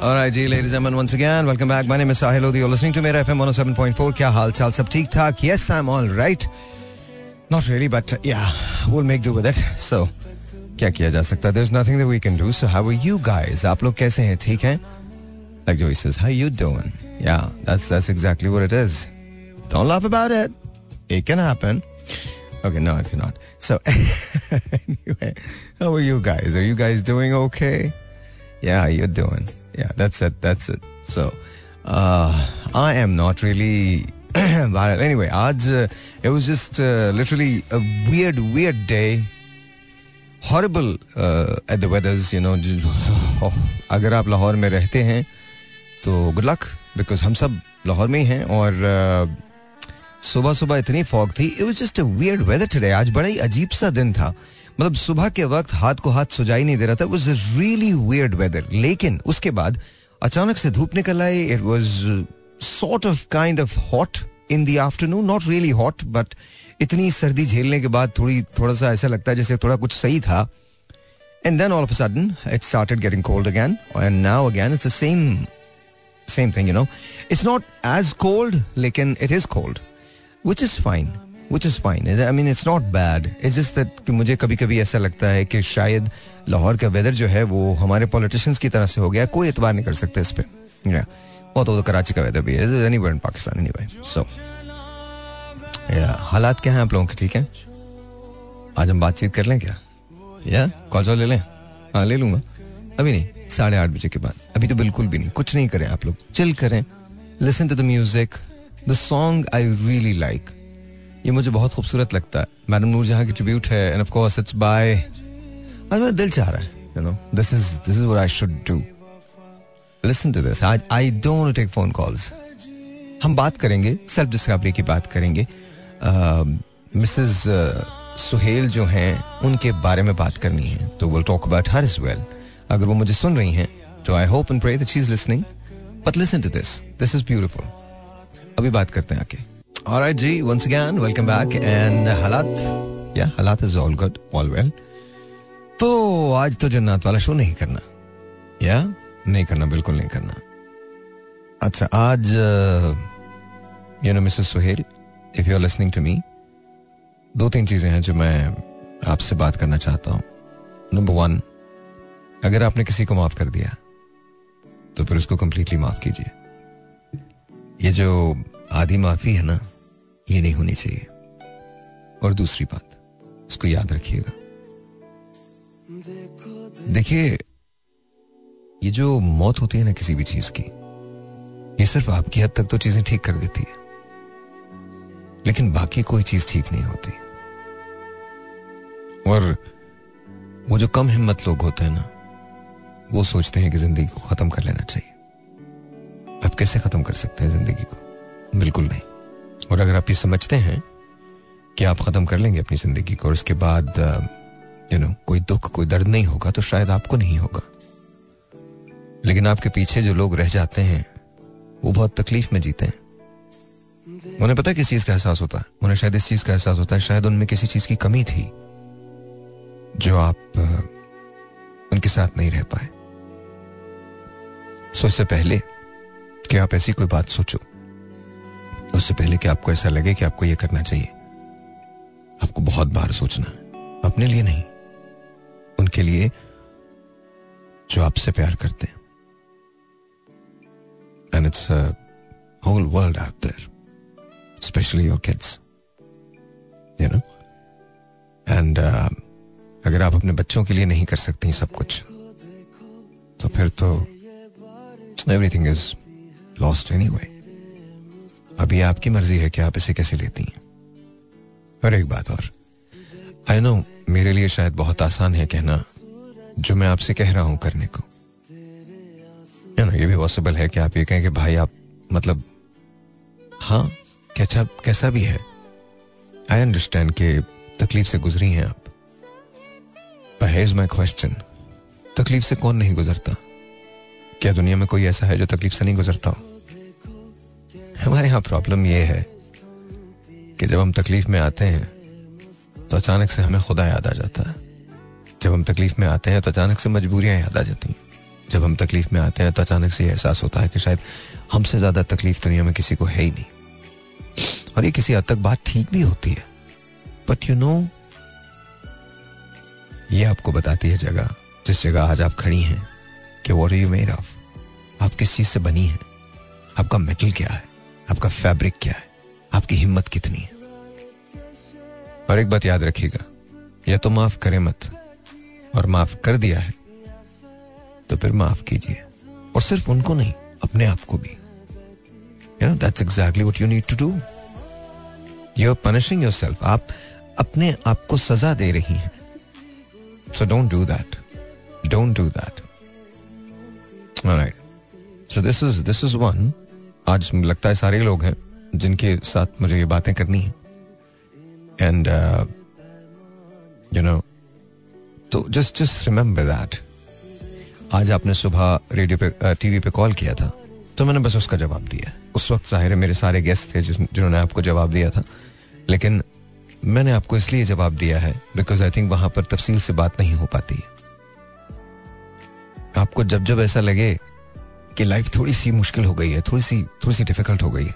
All right, ji, ladies and gentlemen, once again, welcome back. My name is Sahil Lodi. You're listening to Mera FM 107.4. क्या हाल चाल सब ठीक ठाक? Yes, I'm all right. Not really, but yeah, we'll make do with it. So, क्या किया जा सकता? There's nothing that we can do. So, how are you guys? आप लोग कैसे हैं? ठीक हैं? Like Joey says, how you doing? Yeah, that's that's exactly what it is. Don't laugh about it. It can happen. Okay, no, it cannot. So, anyway, how are you guys? Are you guys doing okay? Yeah, you're doing. Yeah, that's it. That's it. So, uh, I am not really. viral. anyway, आज uh, it was just uh, literally a weird, weird day. Horrible uh, at the weathers, you know. Oh, अगर आप लाहौर में रहते हैं तो good luck because हम सब लाहौर में ही हैं और uh, सुबह सुबह इतनी फॉग थी it was just a weird weather today आज बड़ा ही अजीब सा दिन था मतलब सुबह के वक्त हाथ को हाथ सुझाई नहीं दे रहा था। वाज रियली वियर्ड वेदर लेकिन उसके बाद अचानक से धूप निकल आई। It was sort of kind of hot in the afternoon not really hot but इतनी सर्दी झेलने के बाद थोड़ी, थोड़ा सा ऐसा लगता है जैसे थोड़ा कुछ सही था। And then all of sudden it started getting cold again and now again it's the same same thing you know it's not as cold लेकिन it is cold which is fine which is fine I mean it's not bad it's just that मुझे कभी कभी ऐसा लगता है कि शायद लाहौर का वेदर जो है वो हमारे पॉलिटिशियंस की तरह से हो गया कोई एतबार नहीं कर सकते इस पर. और तो, तो कराची का वेदर भी है। Any in Pakistan any so हालात क्या हैं आप लोगों के? ठीक हैं? आज हम बातचीत कर लें क्या? या कॉल ले लें। हाँ ले लूँगा। अभी नहीं। साढ़े आठ बजे के बाद। अभी तो बिल्कुल भी नहीं। कुछ नहीं करें आप लोग। चिल करें। Listen to the music the song I really like ये मुझे बहुत खूबसूरत लगता है। मैडम नूर जहाँ की ट्रिब्यूट है and of course it's by आज मेरा दिल चाह रहा है you know this is this is what I should do listen to this I don't take phone calls हम बात करेंगे सेल्फ डिस्कवरी की बात करेंगे। मिसेस सुहेल जो हैं, उनके बारे में बात करनी है तो will talk about her is well अगर वो मुझे सुन रही हैं तो I hope and pray that she is listening but listen to this this is beautiful अभी बात करते हैं आके alright ji once again welcome back and हालात या हालात is all good all well तो आज तो जन्नत वाला शो नहीं करना। या नहीं करना, बिल्कुल नहीं करना। अच्छा आज you know Mrs Suhail if you are listening to me दो तीन चीज़ें हैं जो मैं आपसे बात करना चाहता हूँ। नंबर वन अगर आपने किसी को माफ़ कर दिया तो फिर उसको कंप्लीटली माफ़ कीजिए। ये जो आधी माफ़ी है ना, ये नहीं होनी चाहिए। और दूसरी बात, इसको याद रखिएगा। देखिए, ये जो मौत होती है ना किसी भी चीज़ की, ये सिर्फ़ आपकी हद तक तो चीज़ें ठीक कर देती है। लेकिन बाकी कोई चीज़ ठीक नहीं होती। और वो जो कम हिम्मत लोग होते हैं ना, वो सोचते हैं कि ज़िंदगी को खत्म कर लेना चाहिए। आप कैसे खत्म कर सकते हैं ज़िंदगी को? बिल्कुल नहीं। और अगर आप ये समझते हैं कि आप खत्म कर लेंगे अपनी ज़िंदगी को और उसके बाद यू नो कोई दुख, कोई दर्द नहीं होगा तो शायद आपको नहीं होगा। लेकिन आपके पीछे जो लोग रह जाते हैं, वो बहुत तकलीफ़ में जीते हैं। उन्हें पता किस चीज़ का एहसास होता है? उन्हें शायद इस चीज़ का एहसास होता है, शायद उनमें किसी चीज़ की कमी थी, जो आप उनके साथ नहीं रह पाए। सो इससे पहले कि आप ऐसी कोई बात सोचो उससे पहले कि आपको ऐसा लगे कि आपको यह करना चाहिए, आपको बहुत बार सोचना है। अपने लिए नहीं, उनके लिए जो आपसे प्यार करते हैं। And it's whole world out there specially your kids you know and अगर आप अपने बच्चों के लिए नहीं कर सकती सब कुछ तो फिर तो everything is lost anyway अभी आपकी मर्ज़ी है कि आप इसे कैसे लेती हैं। और एक बात और। आई नो मेरे लिए शायद बहुत आसान है कहना, जो मैं आपसे कह रहा हूँ करने को। यू नो ये भी पॉसिबल है कि आप ये कहें कि भाई आप मतलब हाँ कैसा कैसा भी है। आई अंडरस्टैंड कि तकलीफ़ से गुजरी हैं आप। हेयर्स माई क्वेश्चन तकलीफ़ से कौन नहीं गुजरता? क्या दुनिया में कोई ऐसा है जो तकलीफ़ से नहीं गुजरता हो? हमारे यहाँ प्रॉब्लम यह है कि जब हम तकलीफ़ में आते हैं तो अचानक से हमें खुदा याद आ जाता है। जब हम तकलीफ़ में आते हैं तो अचानक से मजबूरियाँ याद आ जाती हैं। जब हम तकलीफ़ में आते हैं तो अचानक से एहसास होता है कि शायद हमसे ज़्यादा तकलीफ़ दुनिया में किसी को है ही नहीं। और ये किसी हद तक बात ठीक भी होती है। बट यू नो ये आपको बताती है जगह, जिस जगह आज आप खड़ी हैं, कि वॉट यू मेड ऑफ़ आप किस चीज़ से बनी है? आपका मेटल क्या है? आपका फैब्रिक क्या है? आपकी हिम्मत कितनी है? और एक बात याद रखिएगा, या तो माफ़ करे मत, और माफ़ कर दिया है तो फिर माफ़ कीजिए। और सिर्फ़ उनको नहीं, अपने आप को भी। You know that's exactly what you need to do you are punishing yourself आप अपने आप को सजा दे रही हैं। So don't do that don't do that right so this is this is one आज लगता है सारे लोग हैं जिनके साथ मुझे ये बातें करनी है। एंड यू नो तो जस्ट जस्ट रिमेंबर दैट आज आपने सुबह रेडियो पे टीवी पे कॉल किया था तो मैंने बस उसका जवाब दिया। उस वक्त ज़ाहिर है मेरे सारे गेस्ट थे जिन्होंने आपको जवाब दिया था। लेकिन मैंने आपको इसलिए जवाब दिया है बिकॉज़ आई थिंक वहाँ पर तफसील से बात नहीं हो पाती। आपको जब जब ऐसा लगे कि लाइफ थोड़ी सी मुश्किल हो गई है, थोड़ी सी थोड़ी सी डिफ़िकल्ट हो गई है।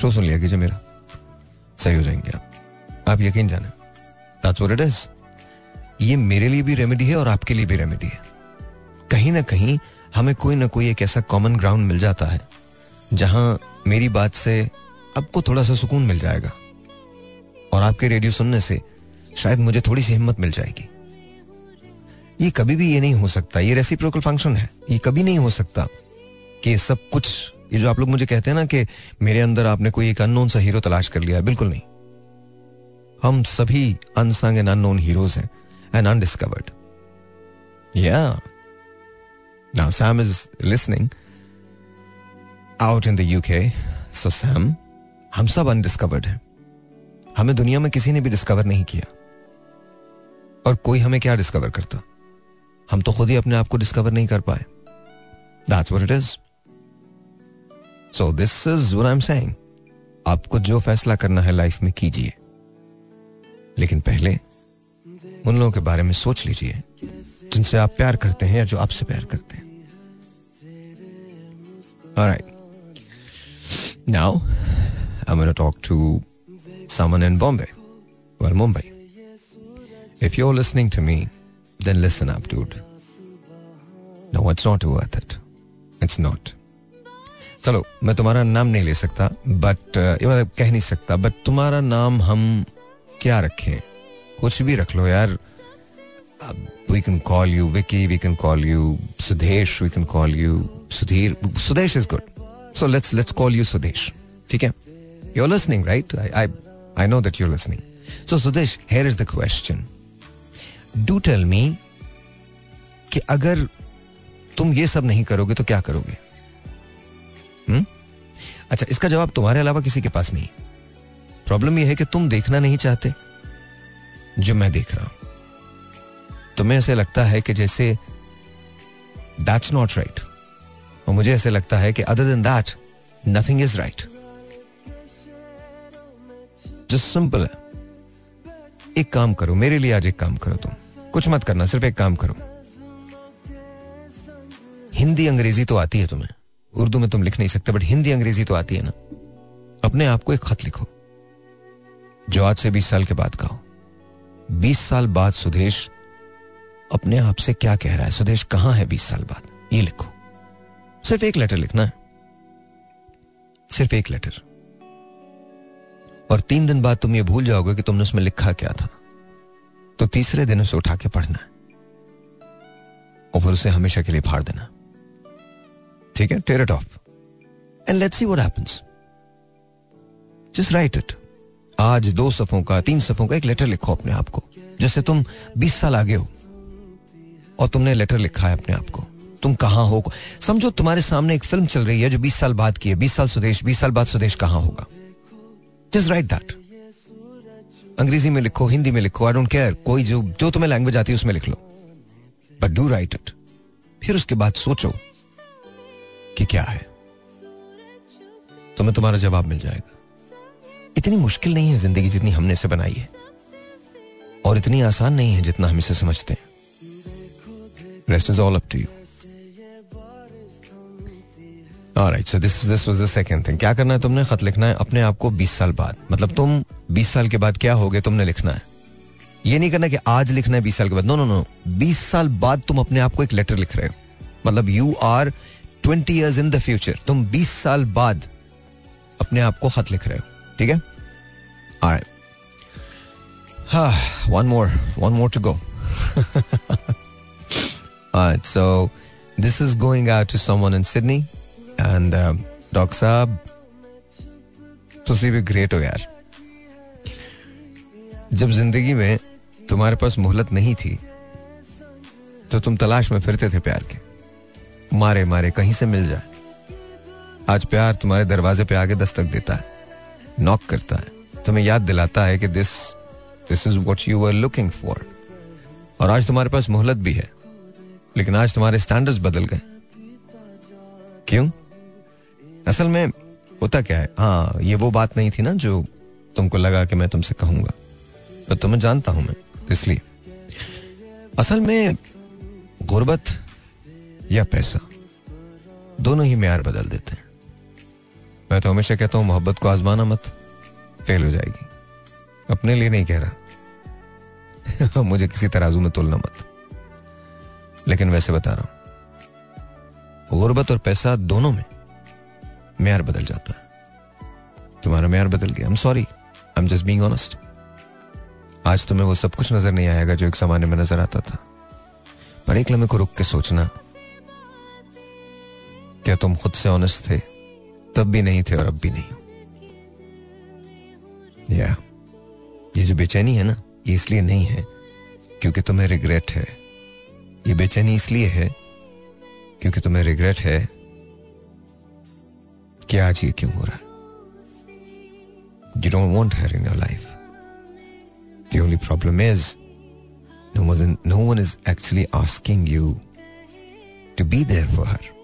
शो सुन लिया कीजिए मेरा। सही हो जाएँगे आप। आप यकीन जाने। दैट्स व्हाट इट इज़ ये मेरे लिए भी रेमेडी है और आपके लिए भी रेमेडी है। कहीं ना कहीं हमें कोई ना कोई एक ऐसा कॉमन ग्राउंड मिल जाता है, जहाँ मेरी बात से आपको थोड़ा सा सुकून मिल जाएगा। और आपके रेडियो सुनने से शायद मुझे थोड़ी सी हिम्मत मिल जाएगी। ये कभी भी ये नहीं हो सकता। ये रेसिप्रोकल फ़ंक्शन है। ये कभी नहीं हो सकता। कि सब कुछ, ये जो आप लोग मुझे कहते हैं ना कि मेरे अंदर आपने कोई एक अननोन सा हीरो तलाश कर लिया है, बिल्कुल नहीं। हम सभी अनसंग एंड अननोन हीरोज हैं एंड अनडिस्कवर्ड या now Sam is listening out in the UK so Sam हम सब अनडिस्कवर्ड हैं। हमें दुनिया में किसी ने भी डिस्कवर नहीं किया। और कोई हमें क्या डिस्कवर करता? हम तो खुद ही अपने आप को डिस्कवर नहीं कर पाए। That's what it is so this is what I am saying आपको जो फैसला करना है लाइफ में कीजिए लेकिन पहले उन लोगों के बारे में सोच लीजिए जिनसे आप प्यार करते हैं या जो आपसे प्यार करते हैं Alright. Now, I'm going to talk to someone in Bombay. Well, Mumbai. If you're listening to me, then listen up, dude. No, it's not worth it. It's not. चलो मैं तुम्हारा नाम नहीं ले सकता बट uh, कह नहीं सकता बट तुम्हारा नाम हम क्या रखें? कुछ भी रख लो यार। We can call you Vicky we can call you Sudesh we can call you Sudhir Sudesh is good so let's let's call you Sudesh ठीक है? You're listening right I I know that you're listening so Sudesh here is the question do tell me कि अगर तुम ये सब नहीं करोगे तो क्या करोगे? हुँ? अच्छा इसका जवाब तुम्हारे अलावा किसी के पास नहीं। प्रॉब्लम यह है कि तुम देखना नहीं चाहते, जो मैं देख रहा हूँ। तुम्हें ऐसे लगता है कि जैसे दैट्स नॉट राइट और मुझे ऐसे लगता है कि other than that nothing is right just simple है। एक काम करो, मेरे लिए आज एक काम करो तुम। कुछ मत करना, सिर्फ़ एक काम करो। हिंदी, अंग्रेज़ी तो आती है तुम्हें। उर्दू में तुम लिख नहीं सकते बट हिंदी अंग्रेज़ी तो आती है ना। अपने आप को एक खत लिखो। जो आज से बीस साल के बाद का हो। बीस साल बाद सुदेश अपने आप से क्या कह रहा है? सुदेश, कहाँ है बीस साल बाद? ये लिखो। सिर्फ़ एक लेटर लिखना है। सिर्फ़ एक लेटर और तीन दिन बाद तुम ये भूल जाओगे कि तुमने उसमें लिखा क्या था। तो तीसरे दिन उसे उठा के पढ़ना है। और फिर उसे हमेशा के लिए फाड़ देना। ठीक है tear it off and let's see what happens just write it आज दो सफों का, तीन सफों का एक लेटर लिखो अपने आप को। जैसे तुम बीस साल आगे हो, और तुमने लेटर लिखा है अपने आप को। तुम कहाँ हो? समझो तुम्हारे सामने एक फ़िल्म चल रही है जो बीस साल बाद की है। बीस साल सुदेश बीस साल बाद सुदेश कहाँ होगा? जस्ट राइट दैट अंग्रेज़ी में लिखो, हिंदी में लिखो आई डोंट केयर कोई जो जो तुम्हें लैंग्वेज आती है उसमें लिख लो। बट डू राइट इट फिर उसके बाद सोचो। कि क्या है? तुम्हें तुम्हारा जवाब मिल जाएगा। इतनी मुश्किल नहीं है ज़िंदगी जितनी हमने से बनाई है। और इतनी आसान नहीं है जितना हम इसे समझते हैं। Rest is all up to you Alright, so this this was the second thing. क्या करना है तुमने? खत लिखना है अपने आप को 20 साल बाद। मतलब तुम 20 साल के बाद क्या हो होगे तुमने लिखना है। ये नहीं करना कि आज लिखना है 20 साल के बाद। नो नो नो 20 साल बाद तुम अपने आप को एक लेटर लिख रहे हो। मतलब you are twenty year in the future, तुम बीस साल बाद अपने आप को खत लिख रहे हो, ठीक है? आए हा one more one more to go so this is going out to someone in Sydney and doctor साहब तुसी भी ग्रेट हो यार। जब ज़िंदगी में तुम्हारे पास मोहलत नहीं थी तो तुम तलाश में फिरते थे प्यार के। मारे मारे कहीं से मिल जाए। आज प्यार तुम्हारे दरवाजे पे आके दस्तक देता है नॉक करता है, तुम्हें याद दिलाता है कि this this is what you are looking for और आज तुम्हारे पास मोहलत भी है, लेकिन आज तुम्हारे स्टैंडर्ड्स बदल गए। क्यों? असल में होता क्या है? हाँ ये वो बात नहीं थी ना जो तुमको लगा कि मैं तुमसे कहूँगा। तो तुम्हें जानता हूँ मैं, इसलिए। असल में गुर्बत या पैसा। दोनों ही म्यार बदल देते हैं। मैं तो हमेशा कहता हूँ, मोहब्बत को आजमाना मत। फेल हो जाएगी। अपने लिए नहीं कह रहा। मुझे किसी तराजू में तोलना मत। लेकिन वैसे बता रहा हूँ, गुर्बत और पैसा दोनों में म्यार बदल जाता है। तुम्हारा म्यार बदल गया। I am sorry I am just being honest आज तुम्हें वो सब कुछ नज़र नहीं आएगा जो एक जमाने में नज़र आता था। पर एक लम्हे को रुक के सोचना क्या तुम खुद से ऑनेस्ट थे? तब भी नहीं थे और अब भी नहीं या ये जो बेचैनी है ना ये इसलिए नहीं है क्योंकि तुम्हें रिग्रेट है। ये बेचैनी इसलिए है क्योंकि तुम्हें रिग्रेट है कि आज ये क्यों हो रहा है। You don't want her in your life the only problem is no one, no one is actually asking you to be there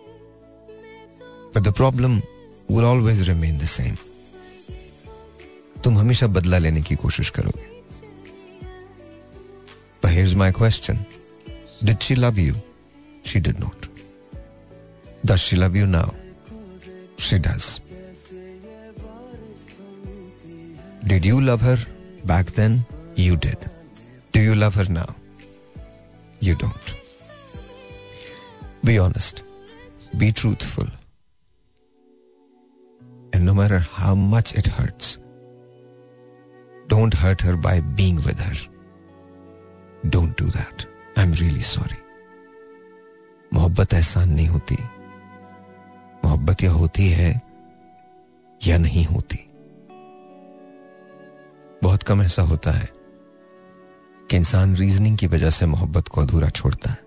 for her. But the problem will always remain the same. तुम हमेशा बदला लेने की कोशिश करोगे But here's my question. Did she love you? She did not. Does she love you now? She does. Did you love her back then? You did. Do you love her now? You don't. Be honest. Be truthful. And no matter how much it hurts, don't hurt her by being with her. Don't do that. I'm really sorry. मोहब्बत एहसान नहीं होती मोहब्बत या होती है या नहीं होती बहुत कम ऐसा होता है कि इंसान रीजनिंग की वजह से मोहब्बत को अधूरा छोड़ता है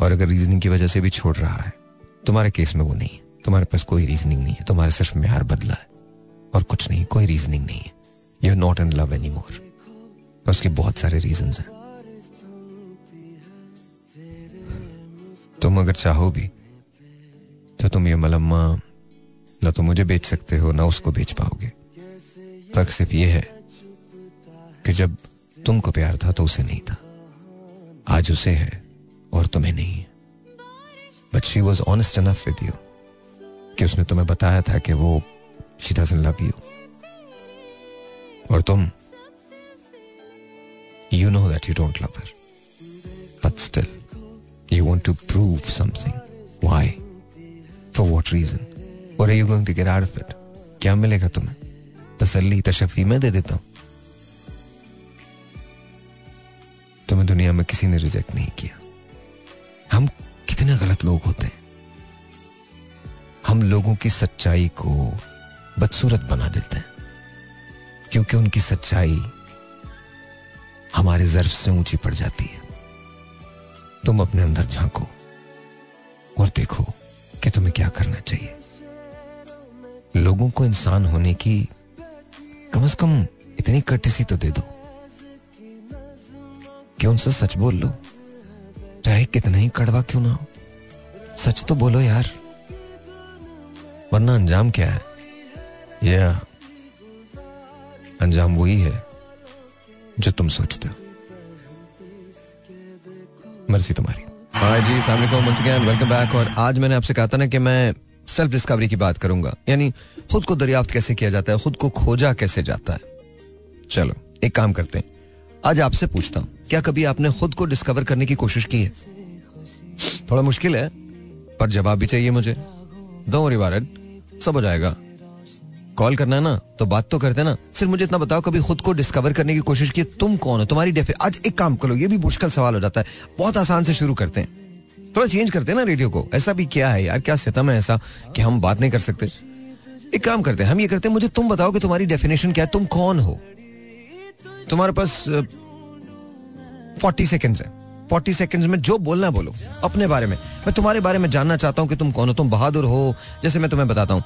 और अगर रीजनिंग की वजह से भी छोड़ रहा है तुम्हारे केस में वो नहीं तुम्हारे पास कोई रीजनिंग नहीं है। तुम्हारे सिर्फ़ म्यार बदला है। और कुछ नहीं, कोई रीजनिंग नहीं है। You not in love any more उसके बहुत सारे रीजन हैं। तुम अगर चाहो भी तो तुम ये मलम्मा ना तो मुझे बेच सकते हो, ना उसको बेच पाओगे। फ़र्क सिर्फ़ ये है कि जब तुमको प्यार था तो उसे नहीं था। आज उसे है और तुम्हें नहीं है। But she was honest enough with you कि उसने तुम्हें बताया था कि वो शी डजंट लव यू और तुम you know that you don't love her but still you want to prove something why for what reason और you going to get out of it क्या मिलेगा तुम्हें? तसल्ली, तशफी मैं दे देता हूँ। तुम्हें दुनिया में किसी ने रिजेक्ट नहीं किया। हम कितने गलत लोग होते हैं। हम लोगों की सच्चाई को बदसूरत बना देते हैं। क्योंकि उनकी सच्चाई हमारे जर्फ से ऊँची पड़ जाती है। तुम अपने अंदर झांको और देखो कि तुम्हें क्या करना चाहिए। लोगों को इंसान होने की कम से कम इतनी कटिसी तो दे दो कि उनसे सच बोल लो। चाहे कितना ही कड़वा क्यों ना हो। सच तो बोलो यार। वरना अंजाम क्या है? या अंजाम वही है जो तुम सोचते हो। मर्ज़ी तुम्हारी। जी वेलकम बैक और आज मैंने आपसे कहा था ना कि मैं सेल्फ डिस्कवरी की बात करूँगा। यानी खुद को दरियाफ्त कैसे किया जाता है, खुद को खोजा कैसे जाता है? चलो, एक काम करते हैं। आज आपसे पूछता हूँ, क्या कभी आपने खुद को डिस्कवर करने की कोशिश की है? थोड़ा मुश्किल है, पर जवाब भी चाहिए मुझे। दो रिवारड सब हो जाएगा। कॉल करना है ना तो बात तो करते ना। सिर्फ़ मुझे इतना बताओ, कभी खुद को डिस्कवर करने की कोशिश की? तुम कौन हो? तुम्हारी डेफि आज एक काम करो, ये भी मुश्किल सवाल हो जाता है। बहुत आसान से शुरू करते हैं। थोड़ा चेंज करते हैं ना रेडियो को। ऐसा भी क्या है यार, क्या सितम है ऐसा कि हम बात नहीं कर सकते? एक काम करते हैं, हम ये करते हैं, मुझे तुम बताओ कि तुम्हारी डेफिनेशन क्या है? तुम कौन हो? तुम्हारे पास फोर्टी सेकेंड्स है। फोर्टी सेकेंड्स में जो बोलना है बोलो, अपने बारे में। मैं तुम्हारे बारे में जानना चाहता हूँ कि तुम कौन हो, तुम बहादुर हो, जैसे मैं तुम्हें बताता हूँ।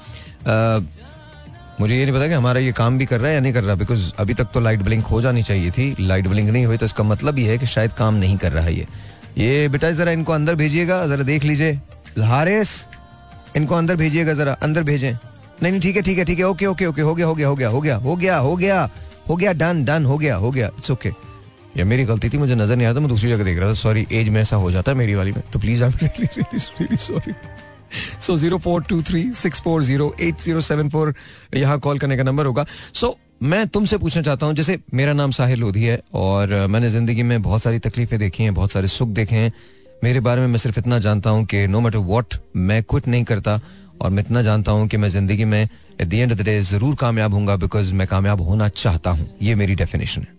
मुझे ये नहीं पता कि हमारा ये काम भी कर रहा है या नहीं कर रहा बिकॉज़ अभी तक तो लाइट ब्लिंक हो जानी चाहिए थी। लाइट ब्लिंक नहीं हुई तो इसका मतलब ये है कि शायद काम नहीं कर रहा है ये। ये बेटा जरा इनको अंदर भेजिएगा, जरा देख लीजिए। हारिस इनको अंदर भेजिएगा जरा, अंदर भेजें। नहीं नहीं, ठीक है ठीक है ठीक है, ओके ओके ओके, हो गया हो गया हो गया हो गया हो गया हो गया हो गया डन डन हो गया हो गया इट्स ओके ये मेरी गलती थी मुझे नज़र नहीं आ रहा था मैं दूसरी जगह देख रहा था। सॉरी एज में ऐसा हो जाता है मेरी वाली में। तो please I am sorry so zero four two three six four zero eight zero seven four यहाँ कॉल करने का नंबर होगा। सो so, मैं तुमसे पूछना चाहता हूँ जैसे मेरा नाम साहिल लोधी है और मैंने ज़िंदगी में बहुत सारी तकलीफें देखी हैं बहुत सारे सुख देखे हैं। मेरे बारे में मैं सिर्फ़ इतना जानता हूँ कि नो मैटर वॉट मैं कुछ नहीं करता और मैं इतना जानता हूँ कि मैं ज़िंदगी में at the end of the day ज़रूर कामयाब हूँ बिकॉज़ मैं कामयाब होना चाहता हूँ। ये मेरी डेफिनेशन है।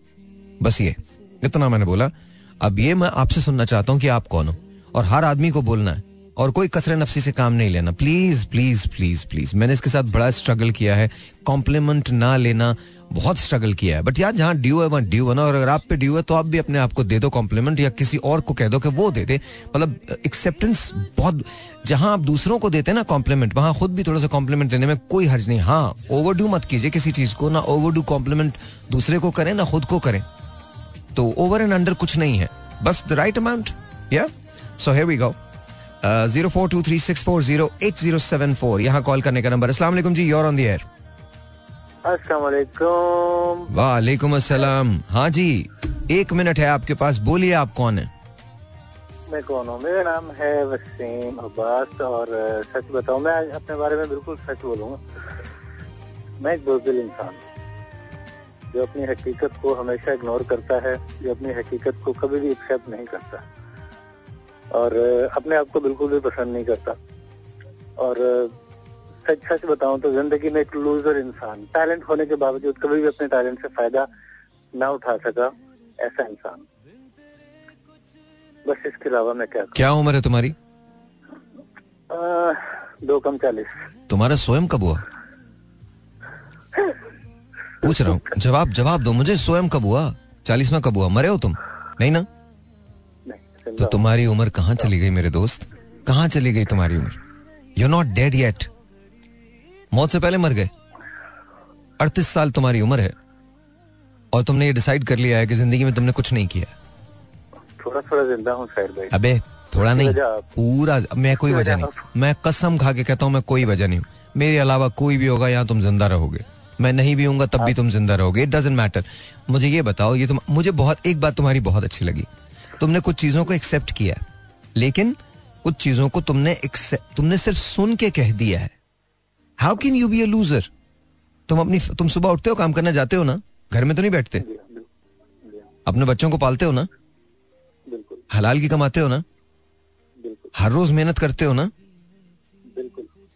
बस ये। इतना मैंने बोला, अब ये मैं आपसे सुनना चाहता हूँ कि आप कौन हो? और हर आदमी को बोलना है। और कोई कसरे नफसी से काम नहीं लेना। प्लीज़ प्लीज़ प्लीज़ प्लीज़ मैंने इसके साथ बड़ा स्ट्रगल किया है। कॉम्प्लीमेंट ना लेना, बहुत स्ट्रगल किया है। बट यार, जहाँ ड्यू है, वहाँ ड्यू है ना। और अगर आप पे ड्यू है तो आप भी अपने आप को दे दो कॉम्प्लीमेंट या किसी और को कह दो कि वो दे दे। मतलब एक्सेप्टेंस बहुत, जहाँ आप दूसरों को देते हैं ना कॉम्प्लीमेंट वहाँ खुद भी थोड़ा सा कॉम्प्लीमेंट लेने में कोई हर्ज नहीं। हाँ ओवर मत कीजिए किसी चीज़ को। ना ओवर डू कॉम्प्लीमेंट दूसरे को करें, ना खुद को करें। तो ओवर एंड अंडर कुछ नहीं है। बस द राइट अमाउंट या सो है we go zero four two three six four zero eight zero seven four यहाँ कॉल करने का नंबर असला जी योर ऑन दी एयर वालेकुम। अस्सलाम। हाँ जी एक मिनट है आपके पास। बोलिए आप कौन है? मैं कौन हूँ? मेरा नाम है वसीम अब्बास और सच बताऊँ मैं अपने बारे में बिल्कुल सच बोलूँगा मैं एक बुजदिल इंसान जो अपनी हकीकत को हमेशा इग्नोर करता है जो अपनी हकीकत को कभी भी एक्सेप्ट नहीं करता। और अपने आप को बिल्कुल भी पसंद नहीं करता। और सच सच बताऊँ तो ज़िंदगी में एक लूजर इंसान टैलेंट होने के बावजूद कभी भी अपने टैलेंट से फ़ायदा ना उठा सका ऐसा इंसान। बस इसके अलावा मैं क्या क्या उम्र है तुम्हारी? आ, दो कम चालीस। तुम्हारा स्वयं कब हुआ? पूछ रहा हूँ। जवाब जवाब दो मुझे। स्वयं कब हुआ? चालीस कब हुआ? मरे हो तुम? नहीं ना? तो तुम्हारी उम्र कहाँ चली गई मेरे दोस्त? कहाँ चली गई तुम्हारी उम्र? यू नॉट डेड येट मौत से पहले मर गए। अड़तीस साल तुम्हारी उम्र है। और तुमने ये डिसाइड कर लिया है कि ज़िंदगी में तुमने कुछ नहीं किया। थोड़ा थोड़ा ज़िंदा हूँ अबे थोड़ा नहीं। पूरा मैं कोई वजह नहीं। मैं कसम खा के कहता हूँ मैं कोई वजह नहीं हूँ। मेरे अलावा कोई भी होगा यहाँ तुम ज़िंदा रहोगे। मैं नहीं भी हूँ तब भी तुम ज़िंदा रहोगे। इट डजेंट मैटर मुझे ये बताओ ये तुम मुझे बहुत एक बात तुम्हारी बहुत अच्छी लगी। तुमने कुछ चीज़ों को एक्सेप्ट किया लेकिन कुछ चीज़ों को तुमने तुमने सिर्फ़ सुन के कह दिया है। How can you be a loser तुम अपनी तुम सुबह उठते हो काम करने जाते हो ना? घर में तो नहीं बैठते? अपने बच्चों को पालते हो ना? हलाल की कमाते हो ना? हर रोज मेहनत करते हो ना?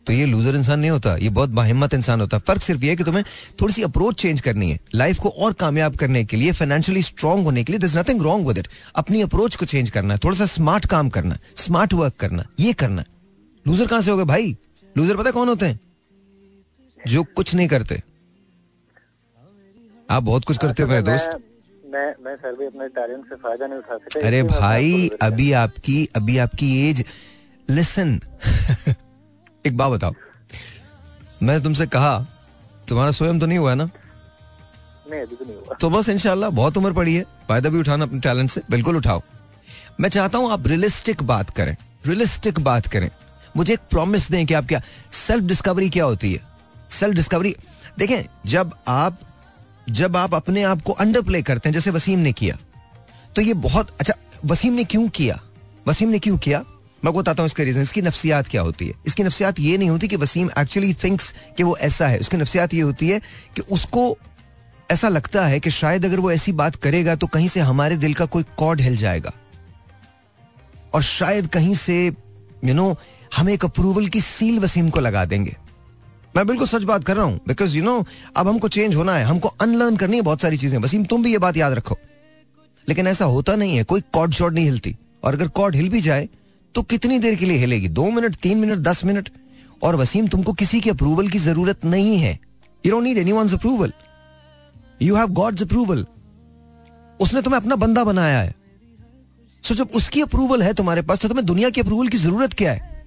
तो ये लूजर इंसान नहीं होता ये बहुत बाहिम्मत इंसान होता। है फ़र्क सिर्फ़ ये है कि तुम्हें थोड़ी सी अप्रोच चेंज करनी है लाइफ को और कामयाब करने के लिए फाइनेंशियली स्ट्रांग होने के लिए this nothing wrong with it अपनी अप्रोच को चेंज करना है थोड़ा सा स्मार्ट काम करना स्मार्ट वर्क करना ये करना। लूजर कहाँ से हो गए भाई? लूजर पता कौन होते हैं? जो कुछ नहीं करते। आप बहुत कुछ करते हो मेरे दोस्त। मैं मैं सर भी अपने टैलेंट से फ़ायदा नहीं उठा सकता अरे भाई अभी आपकी अभी आपकी एज लिसन एक बात बताओ। मैंने तुमसे कहा तुम्हारा स्वयं तो नहीं हुआ ना? नहीं अभी तो नहीं हुआ। तो बस इंशाल्लाह बहुत उम्र पड़ी है। फ़ायदा भी उठाना अपने टैलेंट से। बिल्कुल उठाओ। मैं चाहता हूँ आप रियलिस्टिक बात करें। रियलिस्टिक बात करें। मुझे एक प्रॉमिस दें कि आप क्या सेल्फ डिस्कवरी क्या होती है? सेल्फ डिस्कवरी देखें जब आप जब आप अपने आप को अंडर प्ले करते हैं जैसे वसीम ने किया तो ये बहुत अच्छा वसीम ने क्यों किया? वसीम ने क्यों किया? मैं बताता हूँ इसका रीजन इसकी नफसियात क्या होती है? इसकी नफसियात ये नहीं होती कि वसीम एक्चुअली थिंक्स कि वो ऐसा है। उसकी नफसियात ये होती है कि उसको ऐसा लगता है कि शायद अगर वो ऐसी बात करेगा तो कहीं से हमारे दिल का कोई कॉड हिल जाएगा। और शायद कहीं से यू नो हम एक अप्रूवल की सील वसीम को लगा देंगे। मैं बिल्कुल सच बात कर रहा हूँ बिकॉज़ यू नो अब हमको चेंज होना है, हमको अनलर्न करनी है बहुत सारी चीज़ें। वसीम, तुम भी ये बात याद रखो। लेकिन ऐसा होता नहीं है, कोई कॉड शॉट नहीं हिलती। और अगर कॉड हिल भी जाए तो कितनी देर के लिए हिलेगी? दो मिनट, तीन मिनट, दस मिनट? और वसीम, तुमको किसी के अप्रूवल की ज़रूरत नहीं है। You don't need anyone's approval you have God's approval उसने तुम्हें अपना बंदा बनाया है। सो जब उसकी अप्रूवल है तुम्हारे पास तो तुम्हें दुनिया की अप्रूवल की ज़रूरत क्या है?